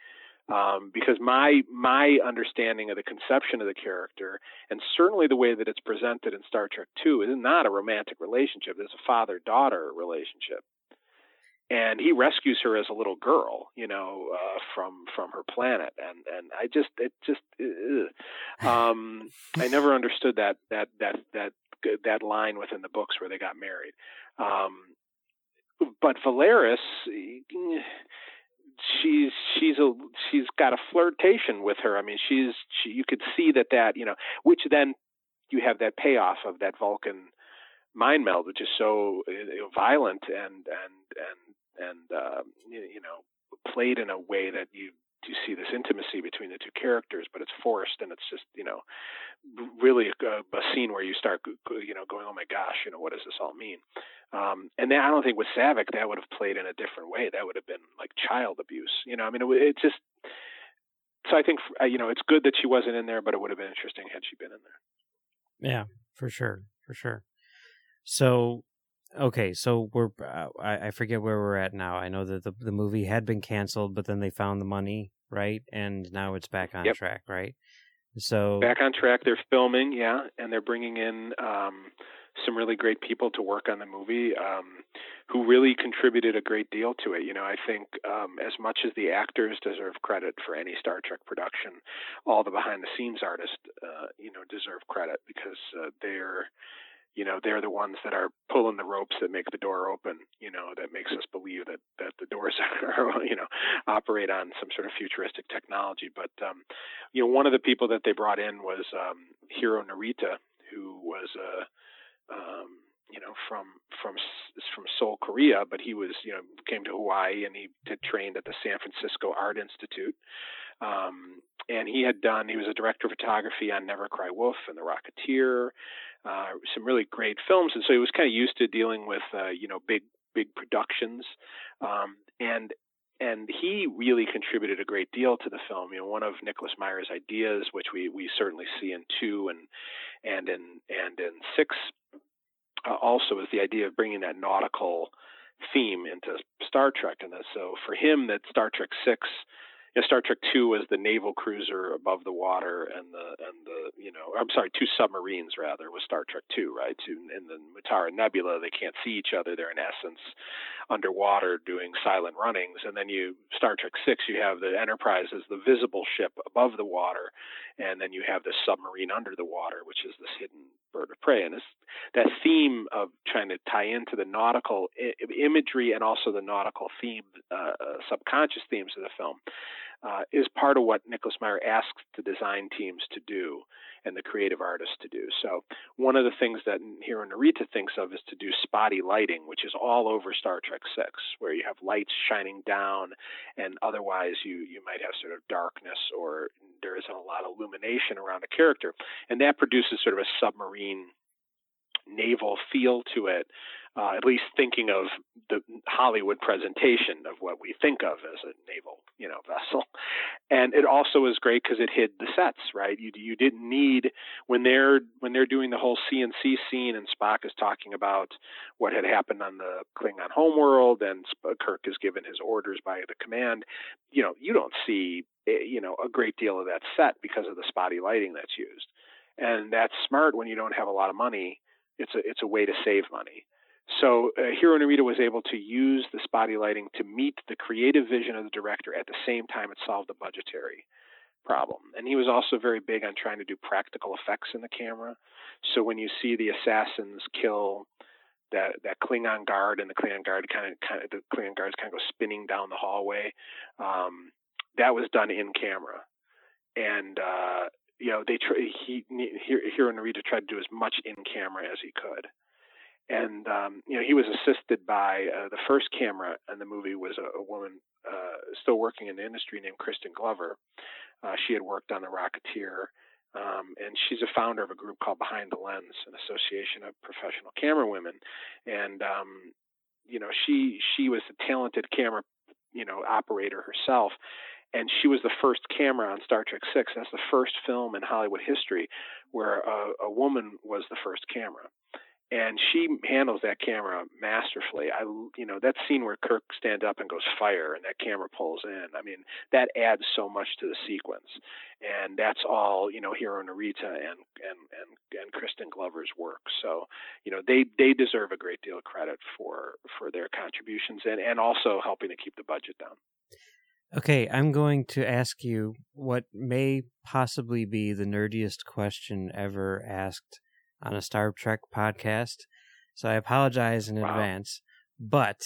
Um, because my my understanding of the conception of the character, and certainly the way that it's presented in Star Trek Two, is not a romantic relationship. It's a father daughter relationship, and he rescues her as a little girl, you know, uh, from from her planet, and and I just it just uh, um, I never understood that that that that that line within the books where they got married. Um, but Valeris, she's she's a she's got a flirtation with her. I mean, she's she, you could see that that you know, which then you have that payoff of that Vulcan mind meld, which is so violent and and and and uh, you know played in a way that you you see this intimacy between the two characters, but it's forced and it's just you know really a, a scene where you start you know going oh my gosh you know what does this all mean? Um, and then I don't think with Saavik that would have played in a different way. That would have been like child abuse you know? I mean it, it just so I think uh, you know it's good that she wasn't in there but it would have been interesting had she been in there. Yeah for sure for sure. So okay so we're uh, I, I forget where we're at now. I know that the, the movie had been canceled but then they found the money right? And now it's back on yep. track right? So back on track they're filming yeah and they're bringing in um, some really great people to work on the movie um, who really contributed a great deal to it. You know i think um, as much as the actors deserve credit for any star trek production all the behind the scenes artists uh, you know deserve credit because uh, they're you know they're the ones that are pulling the ropes that make the door open you know that makes us believe that that the doors are you know operate on some sort of futuristic technology but um you know one of the people that they brought in was um hiro narita who was a um you know from from from Seoul, Korea, but he was you know came to Hawaii and he did trained at the San Francisco Art Institute. Um, and he had done he was a director of photography on Never Cry Wolf and The Rocketeer uh, some really great films, and so he was kind of used to dealing with uh, you know big big productions, um, and and he really contributed a great deal to the film. You know, one of Nicholas Meyer's ideas, which we we certainly see in two and and in and in six, uh, also is the idea of bringing that nautical theme into Star Trek, and so for him, that Star Trek six know, Star Trek Two was the naval cruiser above the water, and the and the you know I'm sorry, two submarines rather was Star Trek Two, right? Two in the Mutara Nebula, they can't see each other; they're in essence underwater doing silent runnings. And then you Star Trek Six, you have the Enterprise as the visible ship above the water, and then you have the submarine under the water, which is this hidden bird of prey. And this, that theme of trying to tie into the nautical I- imagery and also the nautical theme, uh, uh, subconscious themes of the film uh, is part of what Nicholas Meyer asks the design teams to do and the creative artists to do. So one of the things that Hiro Narita thinks of is to do spotty lighting, which is all over Star Trek Six, where you have lights shining down, and otherwise you you might have sort of darkness or there isn't a lot of illumination around a character, and that produces sort of a submarine naval feel to it uh, at least thinking of the Hollywood presentation of what we think of as a naval, you know, vessel. And it also is great because it hid the sets, right? You you didn't need when they're when they're doing the whole C-in-C scene and Spock is talking about what had happened on the Klingon homeworld and Kirk is given his orders by the command. You know, you don't see eh, you know a great deal of that set because of the spotty lighting that's used, and that's smart when you don't have a lot of money. It's a it's a way to save money. So uh, Hiro Narita was able to use the spotty lighting to meet the creative vision of the director at the same time it solved a budgetary problem. And he was also very big on trying to do practical effects in the camera. So when you see the assassins kill that that Klingon guard and the Klingon guard kind of kind of the Klingon guards kind of go spinning down the hallway, um, that was done in camera. And uh, you know they tr- he Hiro Narita tried to do as much in camera as he could and um, you know he was assisted by uh, the first camera in the movie was a, a woman uh, still working in the industry named Kristin Glover. Uh, she had worked on The Rocketeer, um, and she's a founder of a group called Behind the Lens, an association of professional camera women. And um, you know she she was a talented camera you know operator herself. And she was the first camera on Star Trek Six. That's the first film in Hollywood history where a, a woman was the first camera and she handles that camera masterfully. I, you know, that scene where Kirk stands up and goes fire, and that camera pulls in. I mean, that adds so much to the sequence, and that's all you know, Hiro Narita and and and and Crispin Glover's work. So, you know, they they deserve a great deal of credit for for their contributions and and also helping to keep the budget down. Okay, I'm going to ask you what may possibly be the nerdiest question ever asked on a Star Trek podcast, so I apologize in Wow. advance. But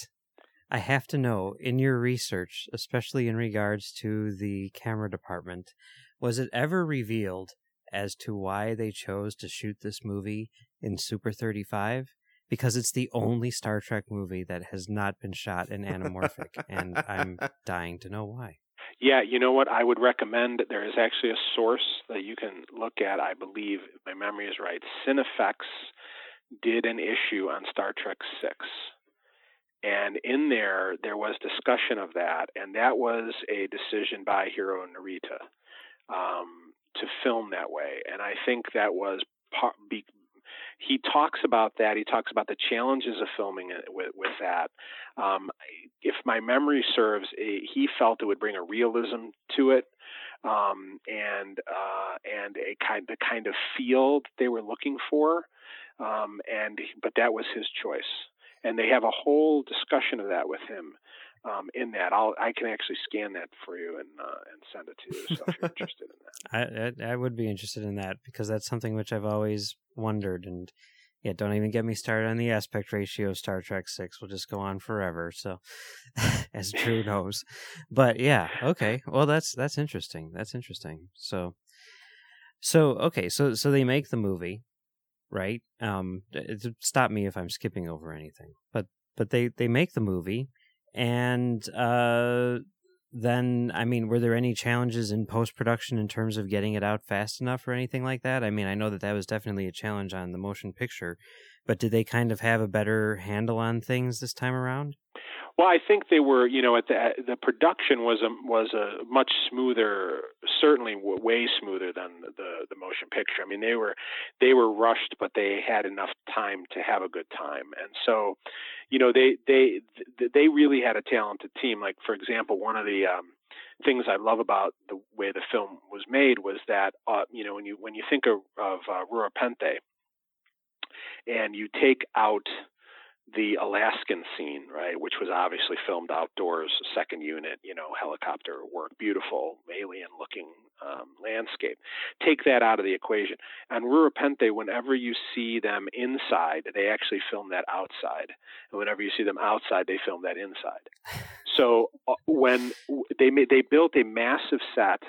I have to know, in your research, especially in regards to the camera department, was it ever revealed as to why they chose to shoot this movie in Super 35? Because it's the only Star Trek movie that has not been shot in anamorphic, and I'm dying to know why. Yeah, you know what? I would recommend there is actually a source that you can look at. I believe, if my memory is right, Cinefex did an issue on Star Trek Six, and in there there was discussion of that, and that was a decision by Hiro Narita um, to film that way, and I think that was part. Be, he talks about that. He talks about the challenges of filming it with, with that. Um, if my memory serves, eh, he felt it would bring a realism to it, um, and uh, and a kind the kind of feel they were looking for. Um, and but that was his choice, and they have a whole discussion of that with him. Um, in that, I'll I can actually scan that for you and uh, and send it to you. So if you're interested in that. I, I I would be interested in that because that's something which I've always wondered and yeah, don't even get me started on the aspect ratio of Star Trek 6. We'll just go on forever. So as Drew knows. But yeah, okay. Well, that's that's interesting. That's interesting. So so okay, so so they make the movie, right? Um stop me if I'm skipping over anything. But but they they make the movie and uh then I mean, were there any challenges in post production in terms of getting it out fast enough or anything like that? I mean, I know that that was definitely a challenge on the motion picture, but did they kind of have a better handle on things this time around? Well, I think they were, you know, at the the production was a was a much smoother, certainly way smoother than the the motion picture. I mean, they were they were rushed, but they had enough time to have a good time, and so, you know, they they they really had a talented team. Like for example, one of the um, things I love about the way the film was made was that, uh, you know, when you when you think of of uh, Rura Penthe, and you take out the Alaskan scene, right, which was obviously filmed outdoors, second unit, you know, helicopter work, beautiful alien looking um, landscape. Take that out of the equation. On Rura Penthe, whenever you see them inside, they actually film that outside. And whenever you see them outside, they film that inside. So uh, when they they built a massive set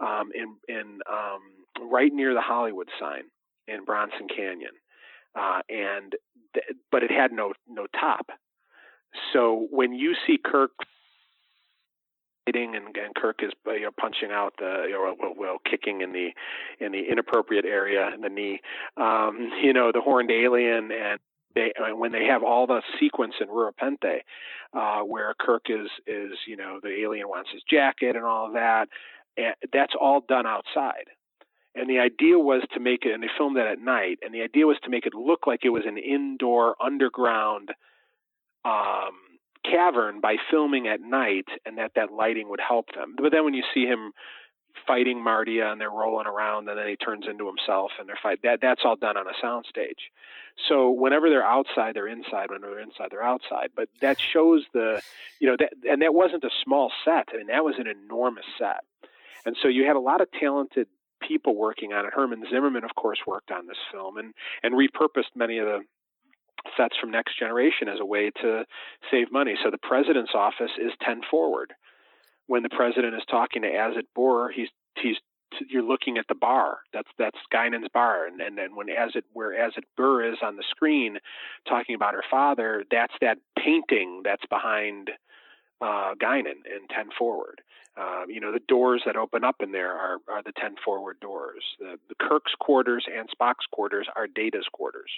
um, in in um, right near the Hollywood sign in Bronson Canyon, uh, and th- but it had no no top. So when you see Kirk and, and Kirk is you know, punching out the you know, well, well kicking in the in the inappropriate area in the knee, um, you know the horned alien and they uh, when they have all the sequence in Rura Penthe, uh, where Kirk is is you know the alien wants his jacket and all of that, and that's all done outside. And the idea was to make it, and they filmed that at night. And the idea was to make it look like it was an indoor underground um, cavern by filming at night, and that that lighting would help them. But then when you see him fighting Martia and they're rolling around, and then he turns into himself and they're fight that that's all done on a soundstage. So whenever they're outside, they're inside. Whenever they're inside, they're outside. But that shows the, you know, that and that wasn't a small set. I mean, that was an enormous set. And so you had a lot of talented people working on it. Herman Zimmerman, of course, worked on this film and and repurposed many of the sets from Next Generation as a way to save money. So the president's office is ten forward. When the president is talking to Azit Bohr, he's he's you're looking at the bar. That's that's Guinan's bar, and and then when Azit where Azit Burr is on the screen talking about her father, that's that painting that's behind uh, Guinan in ten forward. Um, you know, the doors that open up in there are, are the 10 forward doors. The, the Kirk's quarters and Spock's quarters are Data's quarters.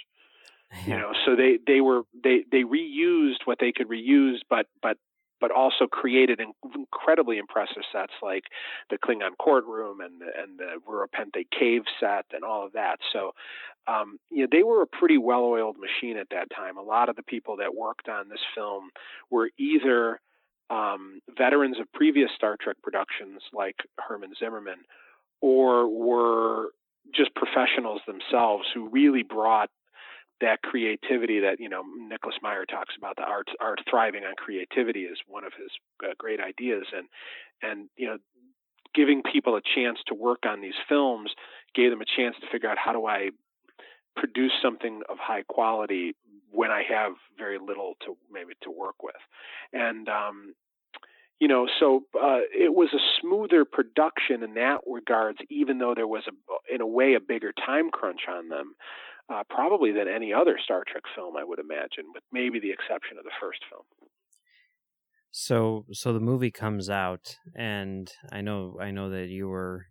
You know, so they, they were they, they reused what they could reuse, but but but also created incredibly impressive sets like the Klingon courtroom and the, and the Rura Penthe cave set and all of that. So, um, you know, they were a pretty well-oiled machine at that time. A lot of the people that worked on this film were either um, veterans of previous Star Trek productions like Herman Zimmerman, or were just professionals themselves who really brought that creativity that you know Nicholas Meyer talks about the art art thriving on creativity is one of his uh, great ideas. And and you know giving people a chance to work on these films gave them a chance to figure out how do I produce something of high quality when I have very little to maybe to work with, and um, you know, so uh, it was a smoother production in that regards, even though there was a, in a way, a bigger time crunch on them, uh, probably than any other Star Trek film, I would imagine, with maybe the exception of the first film. So, so the movie comes out, and I know, I know that you were,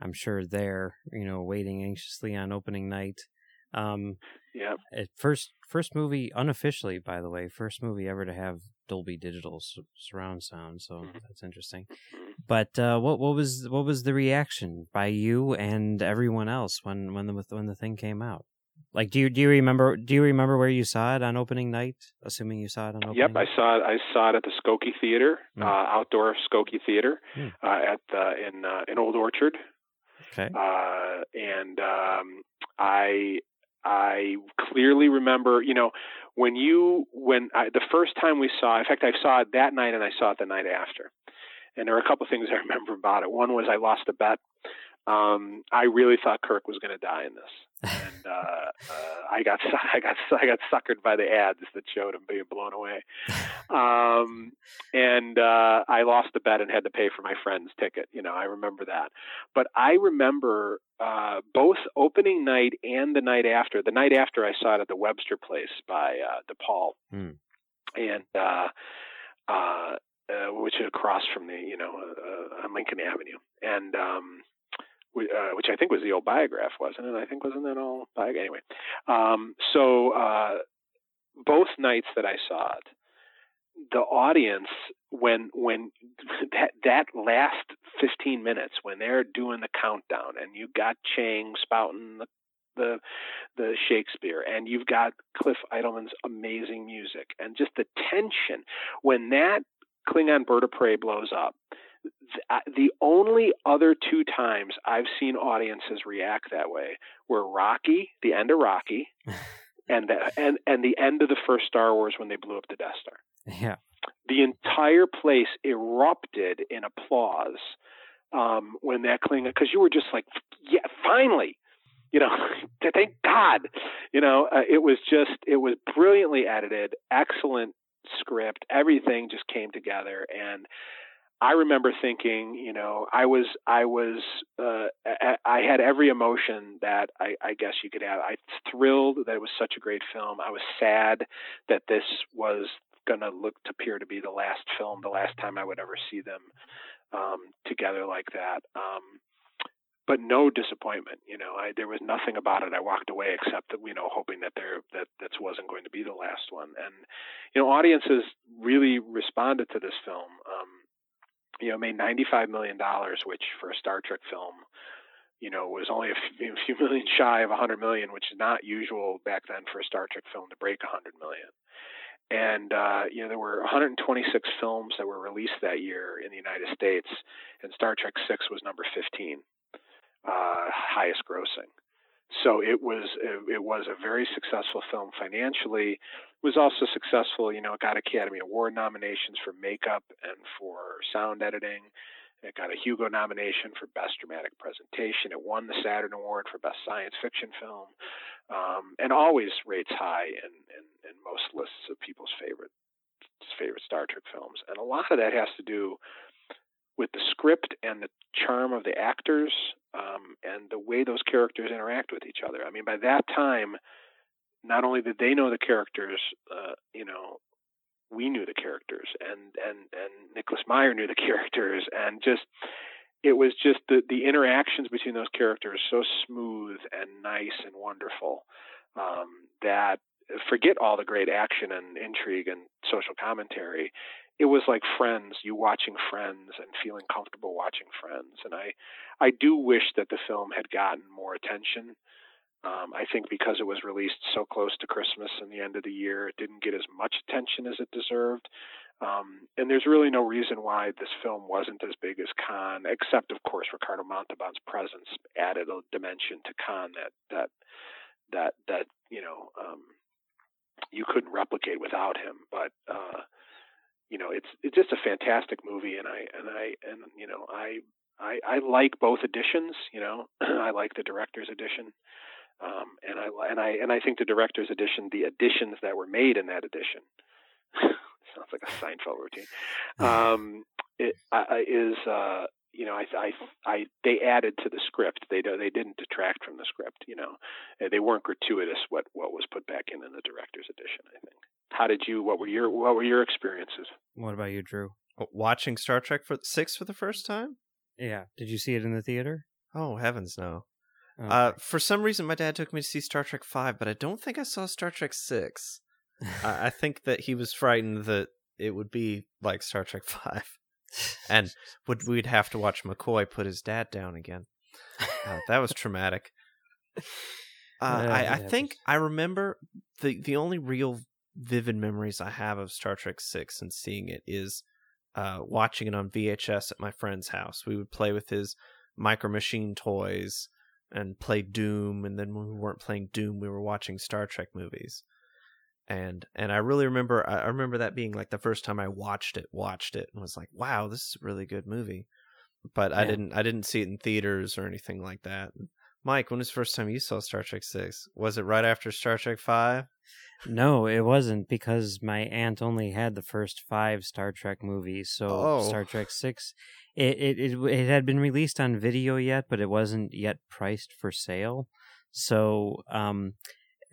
I'm sure there, you know, waiting anxiously on opening night. Um, yeah. First, first movie unofficially, by the way, first movie ever to have Dolby Digital surround sound. So mm-hmm. that's interesting. Mm-hmm. But uh, what what was what was the reaction by you and everyone else when when the when the thing came out? Like, do you do you remember do you remember where you saw it on opening night? Assuming you saw it on opening. Yep, night? I saw it. I saw it at the Skokie Theater, mm. uh, outdoor Skokie Theater, mm. uh, at the, in uh, in Old Orchard. Okay. Uh, and um, I I clearly remember, you know, when you when I, the first time we saw, in fact, I saw it that night and I saw it the night after. And there are a couple things I remember about it. One was I lost a bet um, I really thought Kirk was going to die in this, and uh, uh, I got I got I got suckered by the ads that showed him being blown away, um, and uh, I lost the bet and had to pay for my friend's ticket. You know, I remember that, but I remember uh, both opening night and the night after. The night after, I saw it at the Webster Place by uh, DePaul, hmm. and. Uh, uh, uh, which is across from the, you know, uh, uh on Lincoln Avenue, and um, uh, which I think was the old biograph, wasn't it? I think wasn't that all biograph? Anyway, um, so uh, both nights that I saw it, the audience when when that that last 15 minutes when they're doing the countdown and you got Chang spouting the the the Shakespeare and you've got Cliff Eidelman's amazing music and just the tension when that Klingon bird of prey blows up the only other two times I've seen audiences react that way were Rocky, the end of Rocky, and the and and the end of the first Star Wars when they blew up the Death Star. Yeah, the entire place erupted in applause um, when that Klingon because you were just like, yeah, finally, you know, thank God, you know, uh, it was just it was brilliantly edited, excellent script, everything just came together and I remember thinking, you know, I was, I was, uh, I had every emotion that I, I guess you could have. I thrilled that it was such a great film. I was sad that this was going to look to appear to be the last film, the last time I would ever see them um, together like that. Um, but no disappointment. You know, I, there was nothing about it. I walked away except that you know, hoping that there that this wasn't going to be the last one. And you know, audiences really responded to this film. Um, you know, made $95 million, which for a Star Trek film, you know, was only a few, a few million shy of 100 million, which is not usual back then for a Star Trek film to break 100 million. And uh, you know, there were 126 films that were released that year in the United States, and Star Trek Six was number 15, uh, highest grossing. So it was it was a very successful film financially. It was also successful, you know, it got Academy Award nominations for makeup and for sound editing. It got a Hugo nomination for Best Dramatic Presentation. It won the Saturn Award for Best Science Fiction Film, um, and always rates high in, in, in most lists of people's favorite favorite Star Trek films. And a lot of that has to do with the script and the charm of the actors um, and the way those characters interact with each other. I mean, by that time, not only did they know the characters, uh, you know, we knew the characters, and and and Nicholas Meyer knew the characters, and just it was just the the interactions between those characters so smooth and nice and wonderful um, that forget all the great action and intrigue and social commentary it was like friends you watching friends and feeling comfortable watching friends. And i i do wish that the film had gotten more attention. Um, i think because it was released so close to christmas and the end of the year it didn't get as much attention as it deserved. Um, and there's really no reason why this film wasn't as big as Khan, except of course Ricardo Montalban's presence added a dimension to Khan that that that that you know um, you couldn't replicate without him. But uh, you know, it's it's just a fantastic movie, and I and I and you know, I I, I like both editions. You know, I like the director's edition, Um, and I and I and I think the director's edition, the additions that were made in that edition, sounds like a Seinfeld routine, um, it, uh, is uh, you know I, I I they added to the script. They they didn't detract from the script. You know, they weren't gratuitous. What what was put back in in the director's edition. I think. How did you? What were your What were your experiences? What about you, Drew? Watching Star Trek for six for the first time? Yeah. Did you see it in the theater? Oh heavens, no. Okay. Uh, for some reason, my dad took me to see Star Trek Five, but I don't think I saw Star Trek Six. I, I think that he was frightened that it would be like Star Trek Five, and would we'd have to watch McCoy put his dad down again. Uh, that was traumatic. Uh, Yeah, I, I think I remember the the only real vivid memories I have of Star Trek Six and seeing it is uh, watching it on VHS at my friend's house. We would play with his Micro Machine toys and play Doom, and then when we weren't playing Doom, we were watching Star Trek movies. And and I really remember I remember that being like the first time I watched it, watched it, and was like, wow, this is a really good movie. But I didn't I didn't see it in theaters or anything like that. Mike, when was the first time you saw Star Trek Six? Was it right after Star Trek Five? No, it wasn't because my aunt only had the first five Star Trek movies. So Oh. Star Trek Six, it, it it it had been released on video yet, but it wasn't yet priced for sale. So, um,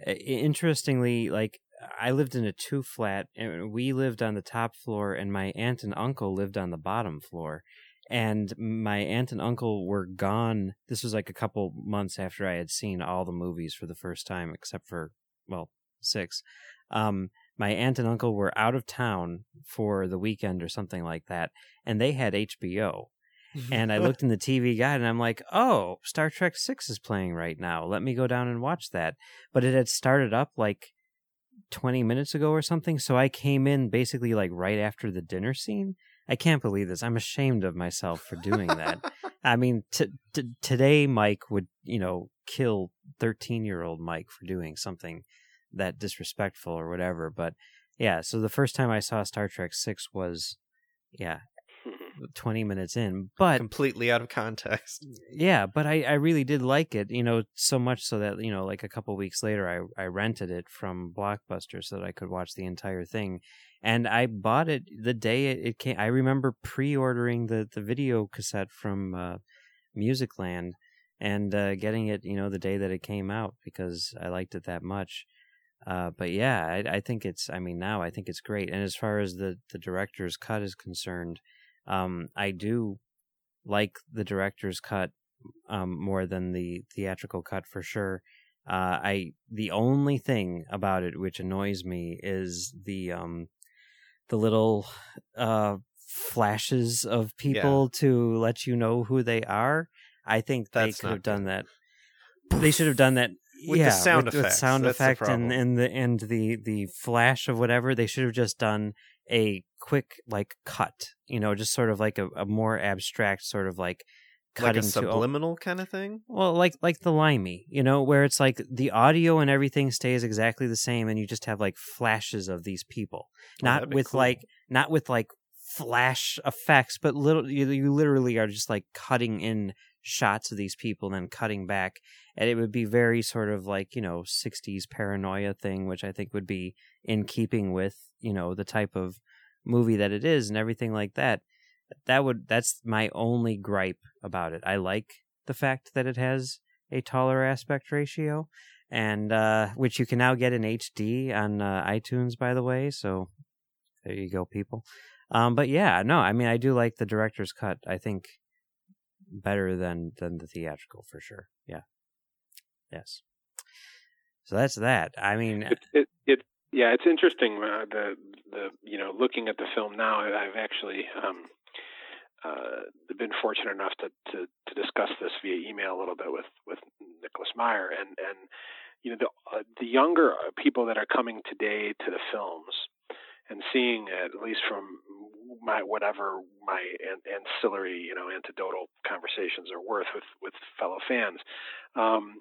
interestingly, like I lived in a two flat, and we lived on the top floor, and my aunt and uncle lived on the bottom floor. And my aunt and uncle were gone. This was like a couple months after I had seen all the movies for the first time, except for well, six. Um, my aunt and uncle were out of town for the weekend or something like that, and they had HBO. and I looked in the TV guide and I'm like, oh, Star Trek Six is playing right now. Let me go down and watch that. But it had started up like 20 minutes ago or something, so I came in basically like right after the dinner scene. I can't believe this. I'm ashamed of myself for doing that. I mean, t- t- today Mike would, you know, kill 13 year old Mike for doing something that disrespectful or whatever. But yeah, so the first time I saw Star Trek 6 was, yeah, 20 minutes in. But completely out of context. yeah, but I, I really did like it, you know, so much so that, you know, like a couple weeks later, I, I rented it from Blockbuster so that I could watch the entire thing. And I bought it the day it, it came. I remember pre ordering the, the video cassette from uh, Musicland and uh, getting it, you know, the day that it came out because I liked it that much. Uh, but yeah, I, I think it's, I mean, now I think it's great. And as far as the, the director's cut is concerned, um, I do like the director's cut um, more than the theatrical cut for sure. Uh, I the only thing about it which annoys me is the um, the little uh, flashes of people to let you know who they are. I think they could have done that. They should have done that With the yeah, sound with, with sound that's the effect and and the and the the flash of whatever. They should have just done a quick like cut, you know, just sort of like a, a more abstract sort of like Like cutting to subliminal kind of thing. well, like like the limey, you know, where it's like the audio and everything stays exactly the same, and you just have like flashes of these people, Oh, not with cool. like not with like flash effects, but little you, you literally are just like cutting in shots of these people and then cutting back, and it would be very sort of like you know '60s paranoia thing, which I think would be in keeping with you know the type of movie that it is and everything like that that would that's my only gripe about it. I like the fact that it has a taller aspect ratio, and uh, which you can now get in HD on uh, iTunes, by the way. So there you go, people. Um, but yeah, no, I mean I do like the director's cut. I think better than than the theatrical for sure. Yeah. Yes. So that's that. I mean, it, it, it yeah, it's interesting. Uh, the the you know looking at the film now, I've actually um, uh, been fortunate enough to, to to discuss this via email a little bit with with Nicholas Meyer, and and you know the uh, the younger people that are coming today to the films and seeing it, at least from my whatever my an, ancillary you know anecdotal conversations are worth with with fellow fans. Um,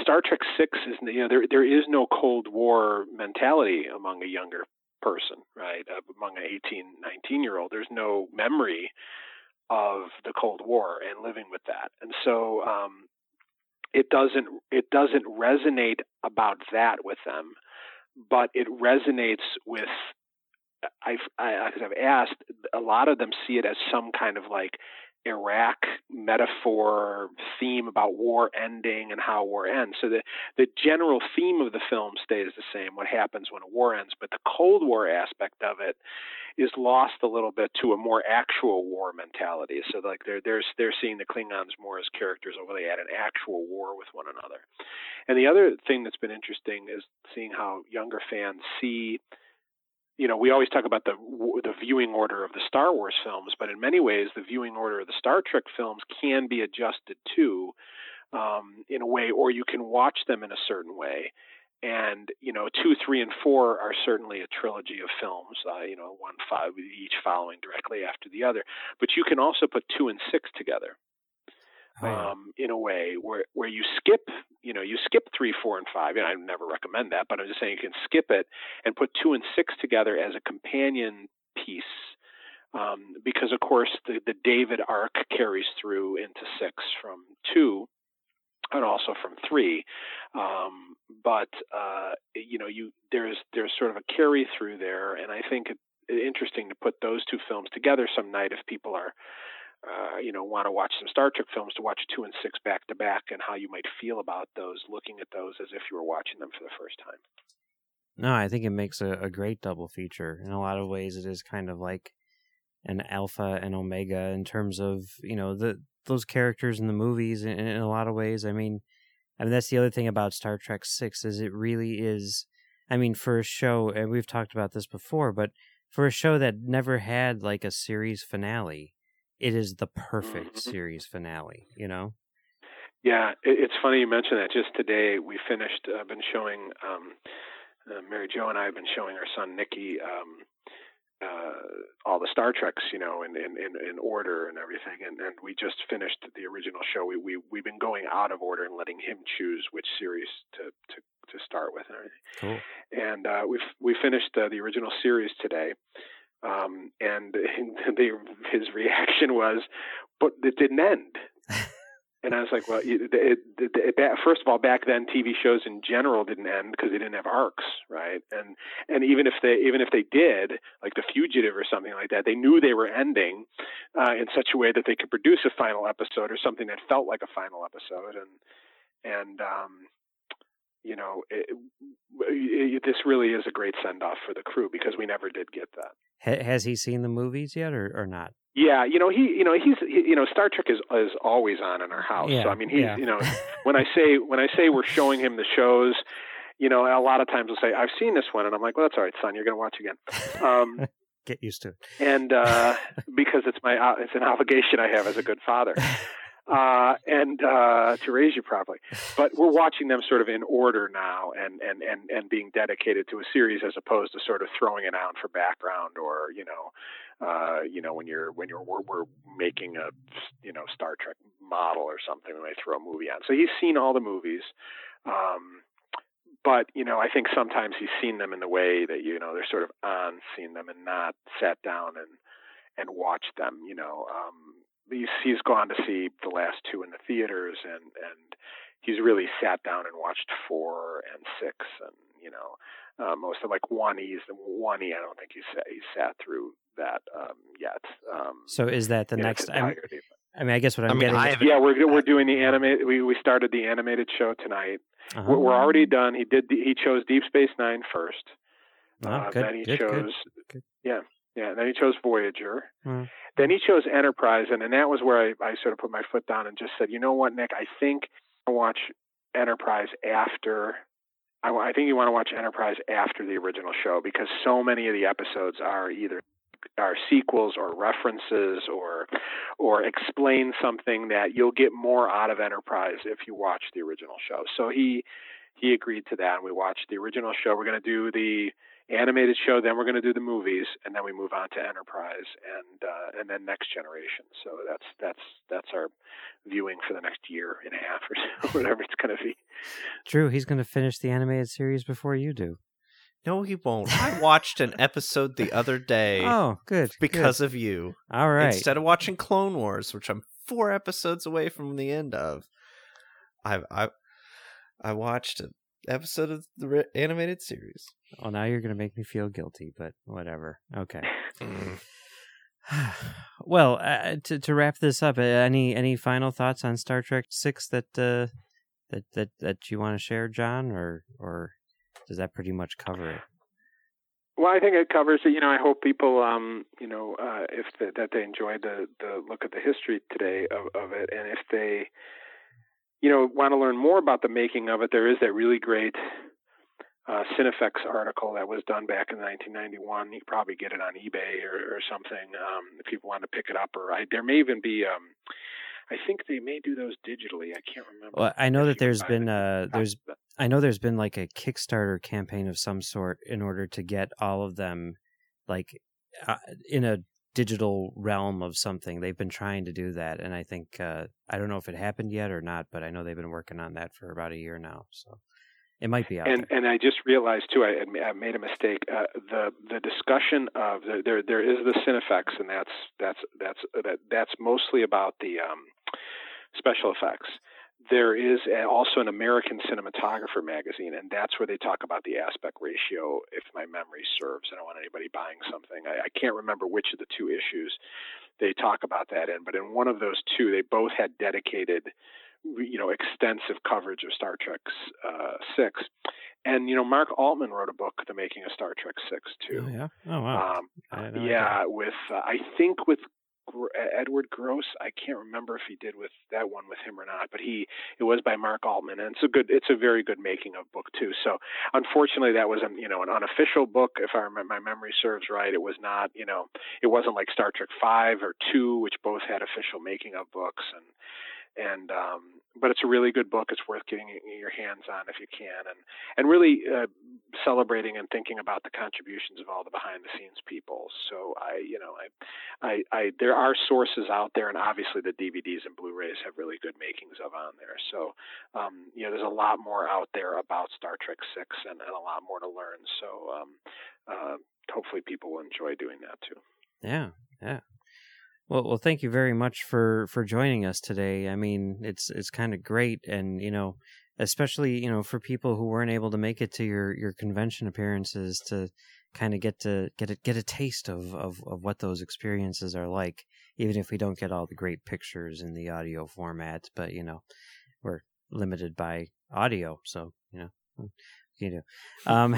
Star Trek Six is you know there there is no Cold War mentality among a younger person, right? Uh, among an 18, 19 year old, there's no memory of the Cold War and living with that, and so um, it doesn't it doesn't resonate about that with them, but it resonates with I've I, as I've asked, a lot of them see it as some kind of like Iraq metaphor theme about war ending and how war ends. So the the general theme of the film stays the same: what happens when a war ends. But the Cold War aspect of it is lost a little bit to a more actual war mentality. So like they're they're they're seeing the Klingons more as characters over they had an actual war with one another. And the other thing that's been interesting is seeing how younger fans see you know, we always talk about the the viewing order of the Star Wars films, but in many ways, the viewing order of the Star Trek films can be adjusted too, um, in a way, or you can watch them in a certain way. And you know, two, three, and four are certainly a trilogy of films. Uh, you know, one, five, each following directly after the other. But you can also put two and six together um, in a way where where you skip, you know, you skip three, four, and five. And I never recommend that, but I'm just saying you can skip it and put two and six together as a companion piece. Um, because of course the, the David arc carries through into six from two, and also from three. Um, but uh, you know, you there's there's sort of a carry through there, and I think it, interesting to put those two films together some night if people are uh, you know, want to watch some Star Trek films to watch two and six back to back and how you might feel about those, looking at those as if you were watching them for the first time. No, I think it makes a, a great double feature. In a lot of ways, it is kind of like an alpha and omega in terms of you know the those characters in the movies. In, in a lot of ways, I mean, I mean that's the other thing about Star Trek Six is it really is. I mean, for a show, and we've talked about this before, but for a show that never had like a series finale, it is the perfect mm-hmm. series finale, you know? Yeah, it's funny you mention that. Just today, we finished, I've uh, been showing, um, uh, Mary Jo and I have been showing our son Nicky um, uh, all the Star Treks, you know, in, in, in, in order and everything. And, and we just finished the original show. We, we, we've been going out of order and letting him choose which series to, to, to start with and everything. Cool. And uh, we we finished uh, the original series today. Um, and his reaction was, "But it didn't end." and I was like, "Well, it, it, it, first of all, back then TV shows in general didn't end because they didn't have arcs, right? And and even if they even if they did, like The Fugitive or something like that, they knew they were ending uh, in such a way that they could produce a final episode or something that felt like a final episode, and and um, you know, it, it, this really is a great send off for the crew because we never did get that. has he seen the movies yet, or, or not? Yeah, you know he, you know he's, he, you know Star Trek is is always on in our house. Yeah, so I mean he's, yeah. you know, when I say when I say we're showing him the shows, you know, a lot of times he'll say I've seen this one, and I'm like, well, that's all right, son, you're going to watch again. Um, Get used to it. And uh, because it's my uh, it's an obligation I have as a good father uh, and uh, to raise you properly. But we're watching them sort of in order now, and and and and being dedicated to a series as opposed to sort of throwing it out for background or you know. Uh, you know, when you're when you're we're, we're making a you know Star Trek model or something, when they throw a movie on. So he's seen all the movies, um, but you know, I think sometimes he's seen them in the way that you know they're sort of on, seen them, and not sat down and and watched them. You know, um, he's he's gone to see the last two in the theaters and and he's really sat down and watched four and six and you know uh, most of like one he's the one I don't think he sat he sat through that um, yet. Um, so is that the next? I mean, I mean, I guess what I'm I mean, getting. yeah, we're we're doing the animated. We we started the animated show tonight. Uh-huh. We're, we're, already done. He did. The, he chose Deep Space Nine first. Oh, uh, good, then he good, chose. Good. Yeah, yeah. Then he chose Voyager. Mm. Then he chose Enterprise, and, and that was where I, I sort of put my foot down and just said, you know what, Nick, I think I watch Enterprise after. I, I think you want to watch Enterprise after the original show because so many of the episodes are either are sequels or references or or explain something that you'll get more out of Enterprise if you watch the original show. So he he agreed to that and we watched the original show. We're going to do the animated show. Then we're going to do the movies, and then we move on to Enterprise, and uh, and then Next Generation. So that's that's that's our viewing for the next year and a half or so, whatever it's going to be. Drew, he's going to finish the animated series before you do. No, he won't. I watched an episode the other day. Oh, good. Because good. of you. All right. Instead of watching Clone Wars, which I'm four episodes away from the end of. I've I I watched an episode of the re- animated series. Well, now you're going to make me feel guilty, but whatever. Okay. well, uh, to to wrap this up, uh, any any final thoughts on Star Trek Six that uh, that that that you want to share, John, or or does that pretty much cover it? Well, I think it covers it. You know, I hope people, um, you know, uh, if the, that they enjoyed the the look at the history today of, of it, and if they, you know, want to learn more about the making of it, there is that really great uh, Cinefex article that was done back in 1991. You probably get it on eBay or, or something um, if people want to pick it up. Or I, there may even be. Um, I think they may do those digitally. I can't remember. Well, I know that there's been it. uh there's I know there's been like a Kickstarter campaign of some sort in order to get all of them like uh, in a digital realm of something. They've been trying to do that and I think uh I don't know if it happened yet or not, but I know they've been working on that for about a year now. So it might be out and there. and I just realized too, I, I made a mistake. Uh, the the discussion of the, there there is the Cinefex, and that's that's that's that, that's mostly about the um, special effects. There is also an American Cinematographer magazine, and that's where they talk about the aspect ratio. If my memory serves, I don't want anybody buying something. I, I can't remember which of the two issues they talk about that in, but in one of those two, they both had dedicated you know extensive coverage of Star Trek uh, six, and you know Mark Altman wrote a book, The Making of Star Trek six too. Oh yeah. Oh wow. Um, I had no yeah, with uh, I think with Edward Gross. I can't remember if he did with that one with him or not, but he it was by Mark Altman, and it's a good, it's a very good making of book too. So unfortunately, that was an you know an unofficial book. If I remember, my memory serves right, it was not you know it wasn't like Star Trek five or two, which both had official making of books and and um, but it's a really good book. It's worth getting your hands on if you can, and and really uh, celebrating and thinking about the contributions of all the behind the scenes people. So I, you know, I, I, I, there are sources out there, and obviously the DVDs and Blu-rays have really good makings of on there. So um, you know, there's a lot more out there about Star Trek Six, and, and a lot more to learn. So um, uh, hopefully people will enjoy doing that too. Yeah, yeah. Well, well, thank you very much for for joining us today. I mean, it's it's kind of great, and you know, especially you know for people who weren't able to make it to your your convention appearances to kind of get to get a, get a taste of, of of what those experiences are like, even if we don't get all the great pictures in the audio format. But you know, we're limited by audio, so you know. You know, um,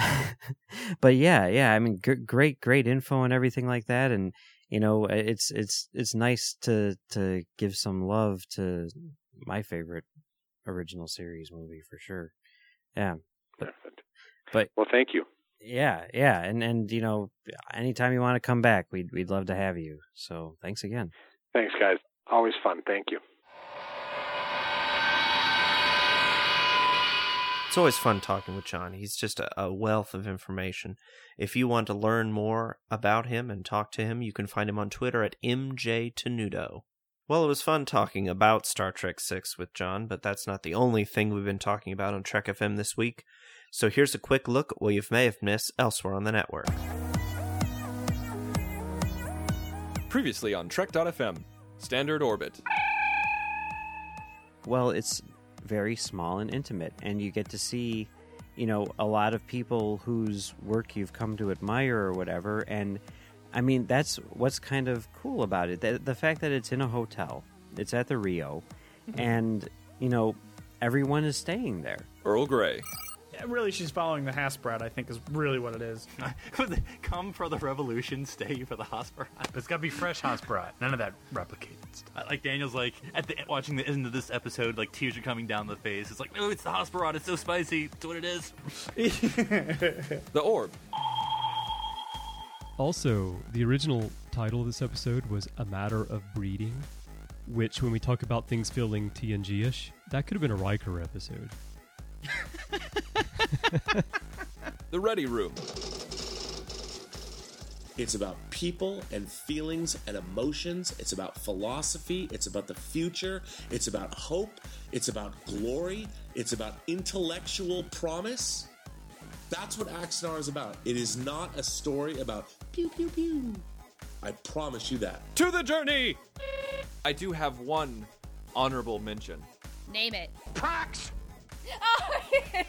but yeah, yeah. I mean, g- great, great info and everything like that, and you know it's it's it's nice to to give some love to my favorite original series movie for sure. Yeah but, but well thank you. Yeah yeah and and you know anytime you want to come back we'd we'd love to have you. So thanks again. Thanks guys. Always fun. Thank you It's always fun talking with John. He's just a, a, wealth of information. If you want to learn more about him and talk to him, you can find him on Twitter at MJTenuto. Well, it was fun talking about Star Trek 6 with John, but that's not the only thing we've been talking about on Trek FM this week. So here's a quick look at what you may have missed elsewhere on the network. Previously on Trek.fm, Standard Orbit. Well, it's very small and intimate. And you get to see you know a lot of people whose work you've come to admire or whatever. And i mean that's what's kind of cool about it. The, the fact that it's in a hotel it's at the rio mm-hmm. and you know everyone is staying there. Earl grey. yeah, really she's following the Hasperat, I think is really what it is. Come for the revolution, stay for the Hasperat. But it's gotta be fresh Hasperat. None of that replicated stuff. Like Daniel's like at the watching the end of this episode, like tears are coming down the face. It's like, no, it's the Hasperat. It's so spicy. It's what it is. the orb. Also, the original title of this episode was A Matter of Breeding, which, when we talk about things feeling TNG ish, that could have been a Riker episode. the Ready Room. It's about people and feelings and emotions. It's about philosophy. It's about the future. It's about hope. It's about glory. It's about intellectual promise. That's what Axanar is about. It is not a story about pew pew pew. I promise you that. To the journey! I do have one honorable mention. Name it. Prax! Oh.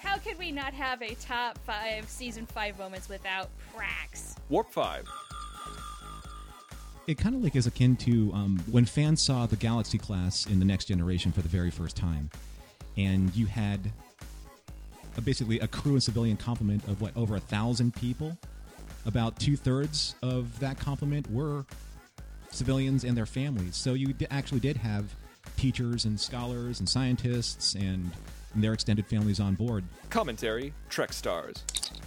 How could we not have a top five season five moments without Prax? Warp 5. It kind of like is akin to um, when fans saw the Galaxy class in the Next Generation for the very first time, and you had a, basically a crew and civilian complement of what over a thousand people. About two thirds of that complement were civilians and their families. So you d- actually did have teachers and scholars and scientists and, and their extended families on board. Commentary Trek Stars.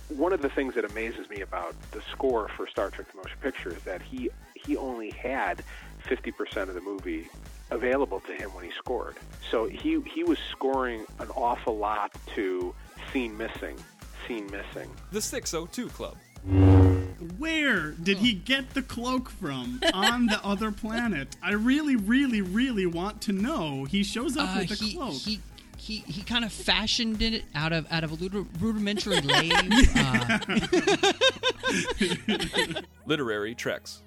One of the things that amazes me about the score for Star Trek: The Motion Picture is that he he only had 50% of the movie available to him when he scored. So he he was scoring an awful lot to scene missing, scene missing. The 602 Club. Where did he get the cloak from on the other planet? I really, really, really want to know. He shows up Uh, with a he, cloak. he he he kind of fashioned it out of out of a rudimentary lathe. Uh, Literary Treks.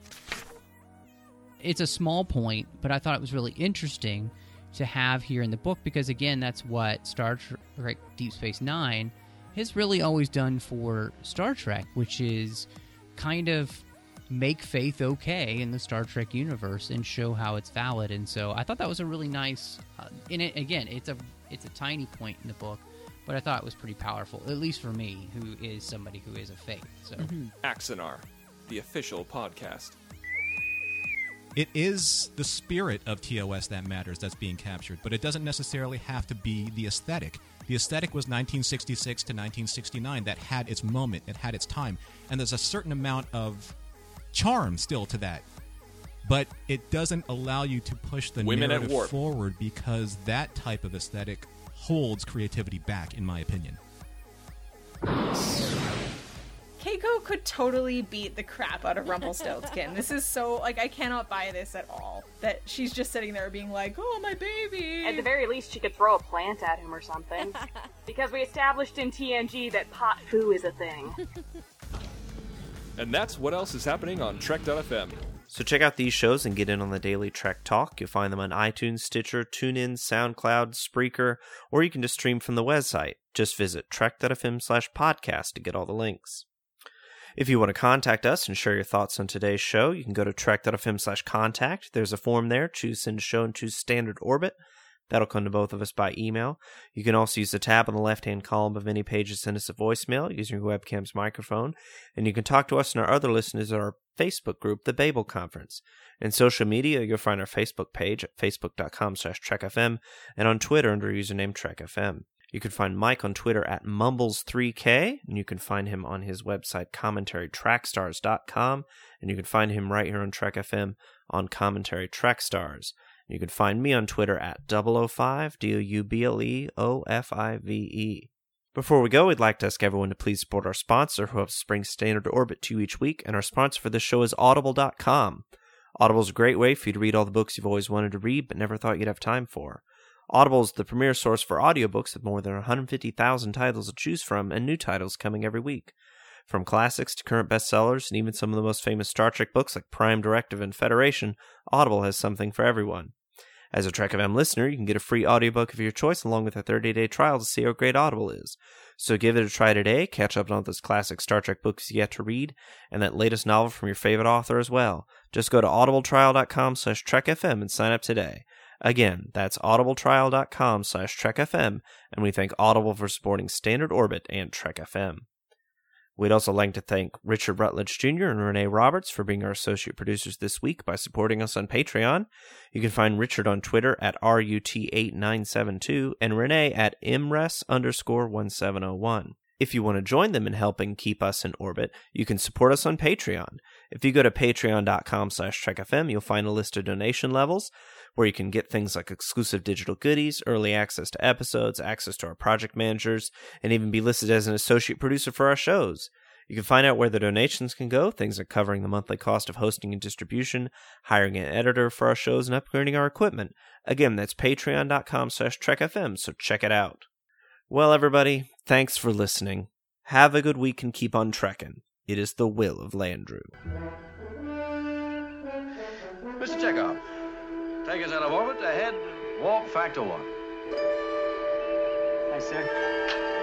it's a small point, but I thought it was really interesting to have here in the book because, again, that's what Star Trek Deep Space Nine has really always done for Star Trek, which is kind of make faith okay in the Star Trek universe and show how it's valid. And so I thought that was a really nice. Uh, in it again, it's a it's a tiny point in the book, but I thought it was pretty powerful, at least for me, who is somebody who is a faith. So. Axanar, the official podcast. It is the spirit of TOS that matters that's being captured, but it doesn't necessarily have to be the aesthetic. The aesthetic was 1966 to 1969 that had its moment, it had its time, and there's a certain amount of charm still to that. But it doesn't allow you to push the Women narrative forward because that type of aesthetic holds creativity back, in my opinion. Keiko could totally beat the crap out of Rumpelstiltskin. this is so like I cannot buy this at all. That she's just sitting there being like, "Oh, my baby." At the very least, she could throw a plant at him or something. because we established in TNG that pot foo is a thing. And that's what else is happening on Trek.fm. So check out these shows and get in on the daily Trek Talk. You'll find them on iTunes, Stitcher, TuneIn, SoundCloud, Spreaker, or you can just stream from the website. Just visit trek.fm slash podcast to get all the links. If you want to contact us and share your thoughts on today's show, you can go to trek.fm slash contact. There's a form there. Choose send show and choose standard orbit. That'll come to both of us by email. You can also use the tab on the left hand column of any page to send us a voicemail using your webcam's microphone. And you can talk to us and our other listeners at our Facebook group, the Babel Conference. In social media, you'll find our Facebook page at facebook.com slash trekfm and on Twitter under username trekfm. You can find Mike on Twitter at Mumbles3K, and you can find him on his website, commentarytrackstars.com, and you can find him right here on Trek FM on Commentary Trackstars. You can find me on Twitter at 005 D O U B L E O F I V E. Before we go, we'd like to ask everyone to please support our sponsor who helps bring Standard Orbit to you each week, and our sponsor for this show is Audible.com. Audible is a great way for you to read all the books you've always wanted to read but never thought you'd have time for. Audible is the premier source for audiobooks with more than 150,000 titles to choose from and new titles coming every week. From classics to current bestsellers and even some of the most famous Star Trek books like Prime Directive and Federation, Audible has something for everyone. As a Trek FM listener, you can get a free audiobook of your choice along with a 30-day trial to see how great Audible is. So give it a try today, catch up on all those classic Star Trek books you yet to read, and that latest novel from your favorite author as well. Just go to audibletrial.com slash trekfm and sign up today. Again, that's audibletrial.com slash trekfm, and we thank Audible for supporting Standard Orbit and Trek FM. We'd also like to thank Richard Rutledge Jr. and Renee Roberts for being our associate producers this week by supporting us on Patreon. You can find Richard on Twitter at RUT8972 and Renee at MRES underscore 1701. If you want to join them in helping keep us in orbit, you can support us on Patreon. If you go to patreon.com slash trekfm, you'll find a list of donation levels where you can get things like exclusive digital goodies, early access to episodes, access to our project managers, and even be listed as an associate producer for our shows. You can find out where the donations can go, things like covering the monthly cost of hosting and distribution, hiring an editor for our shows, and upgrading our equipment. Again, that's patreon.com slash trekfm, so check it out. Well, everybody, thanks for listening. Have a good week and keep on trekking. It is the will of Landrew. Mr. Chekov, Take us out of orbit, ahead, warp factor one. Hi, sir.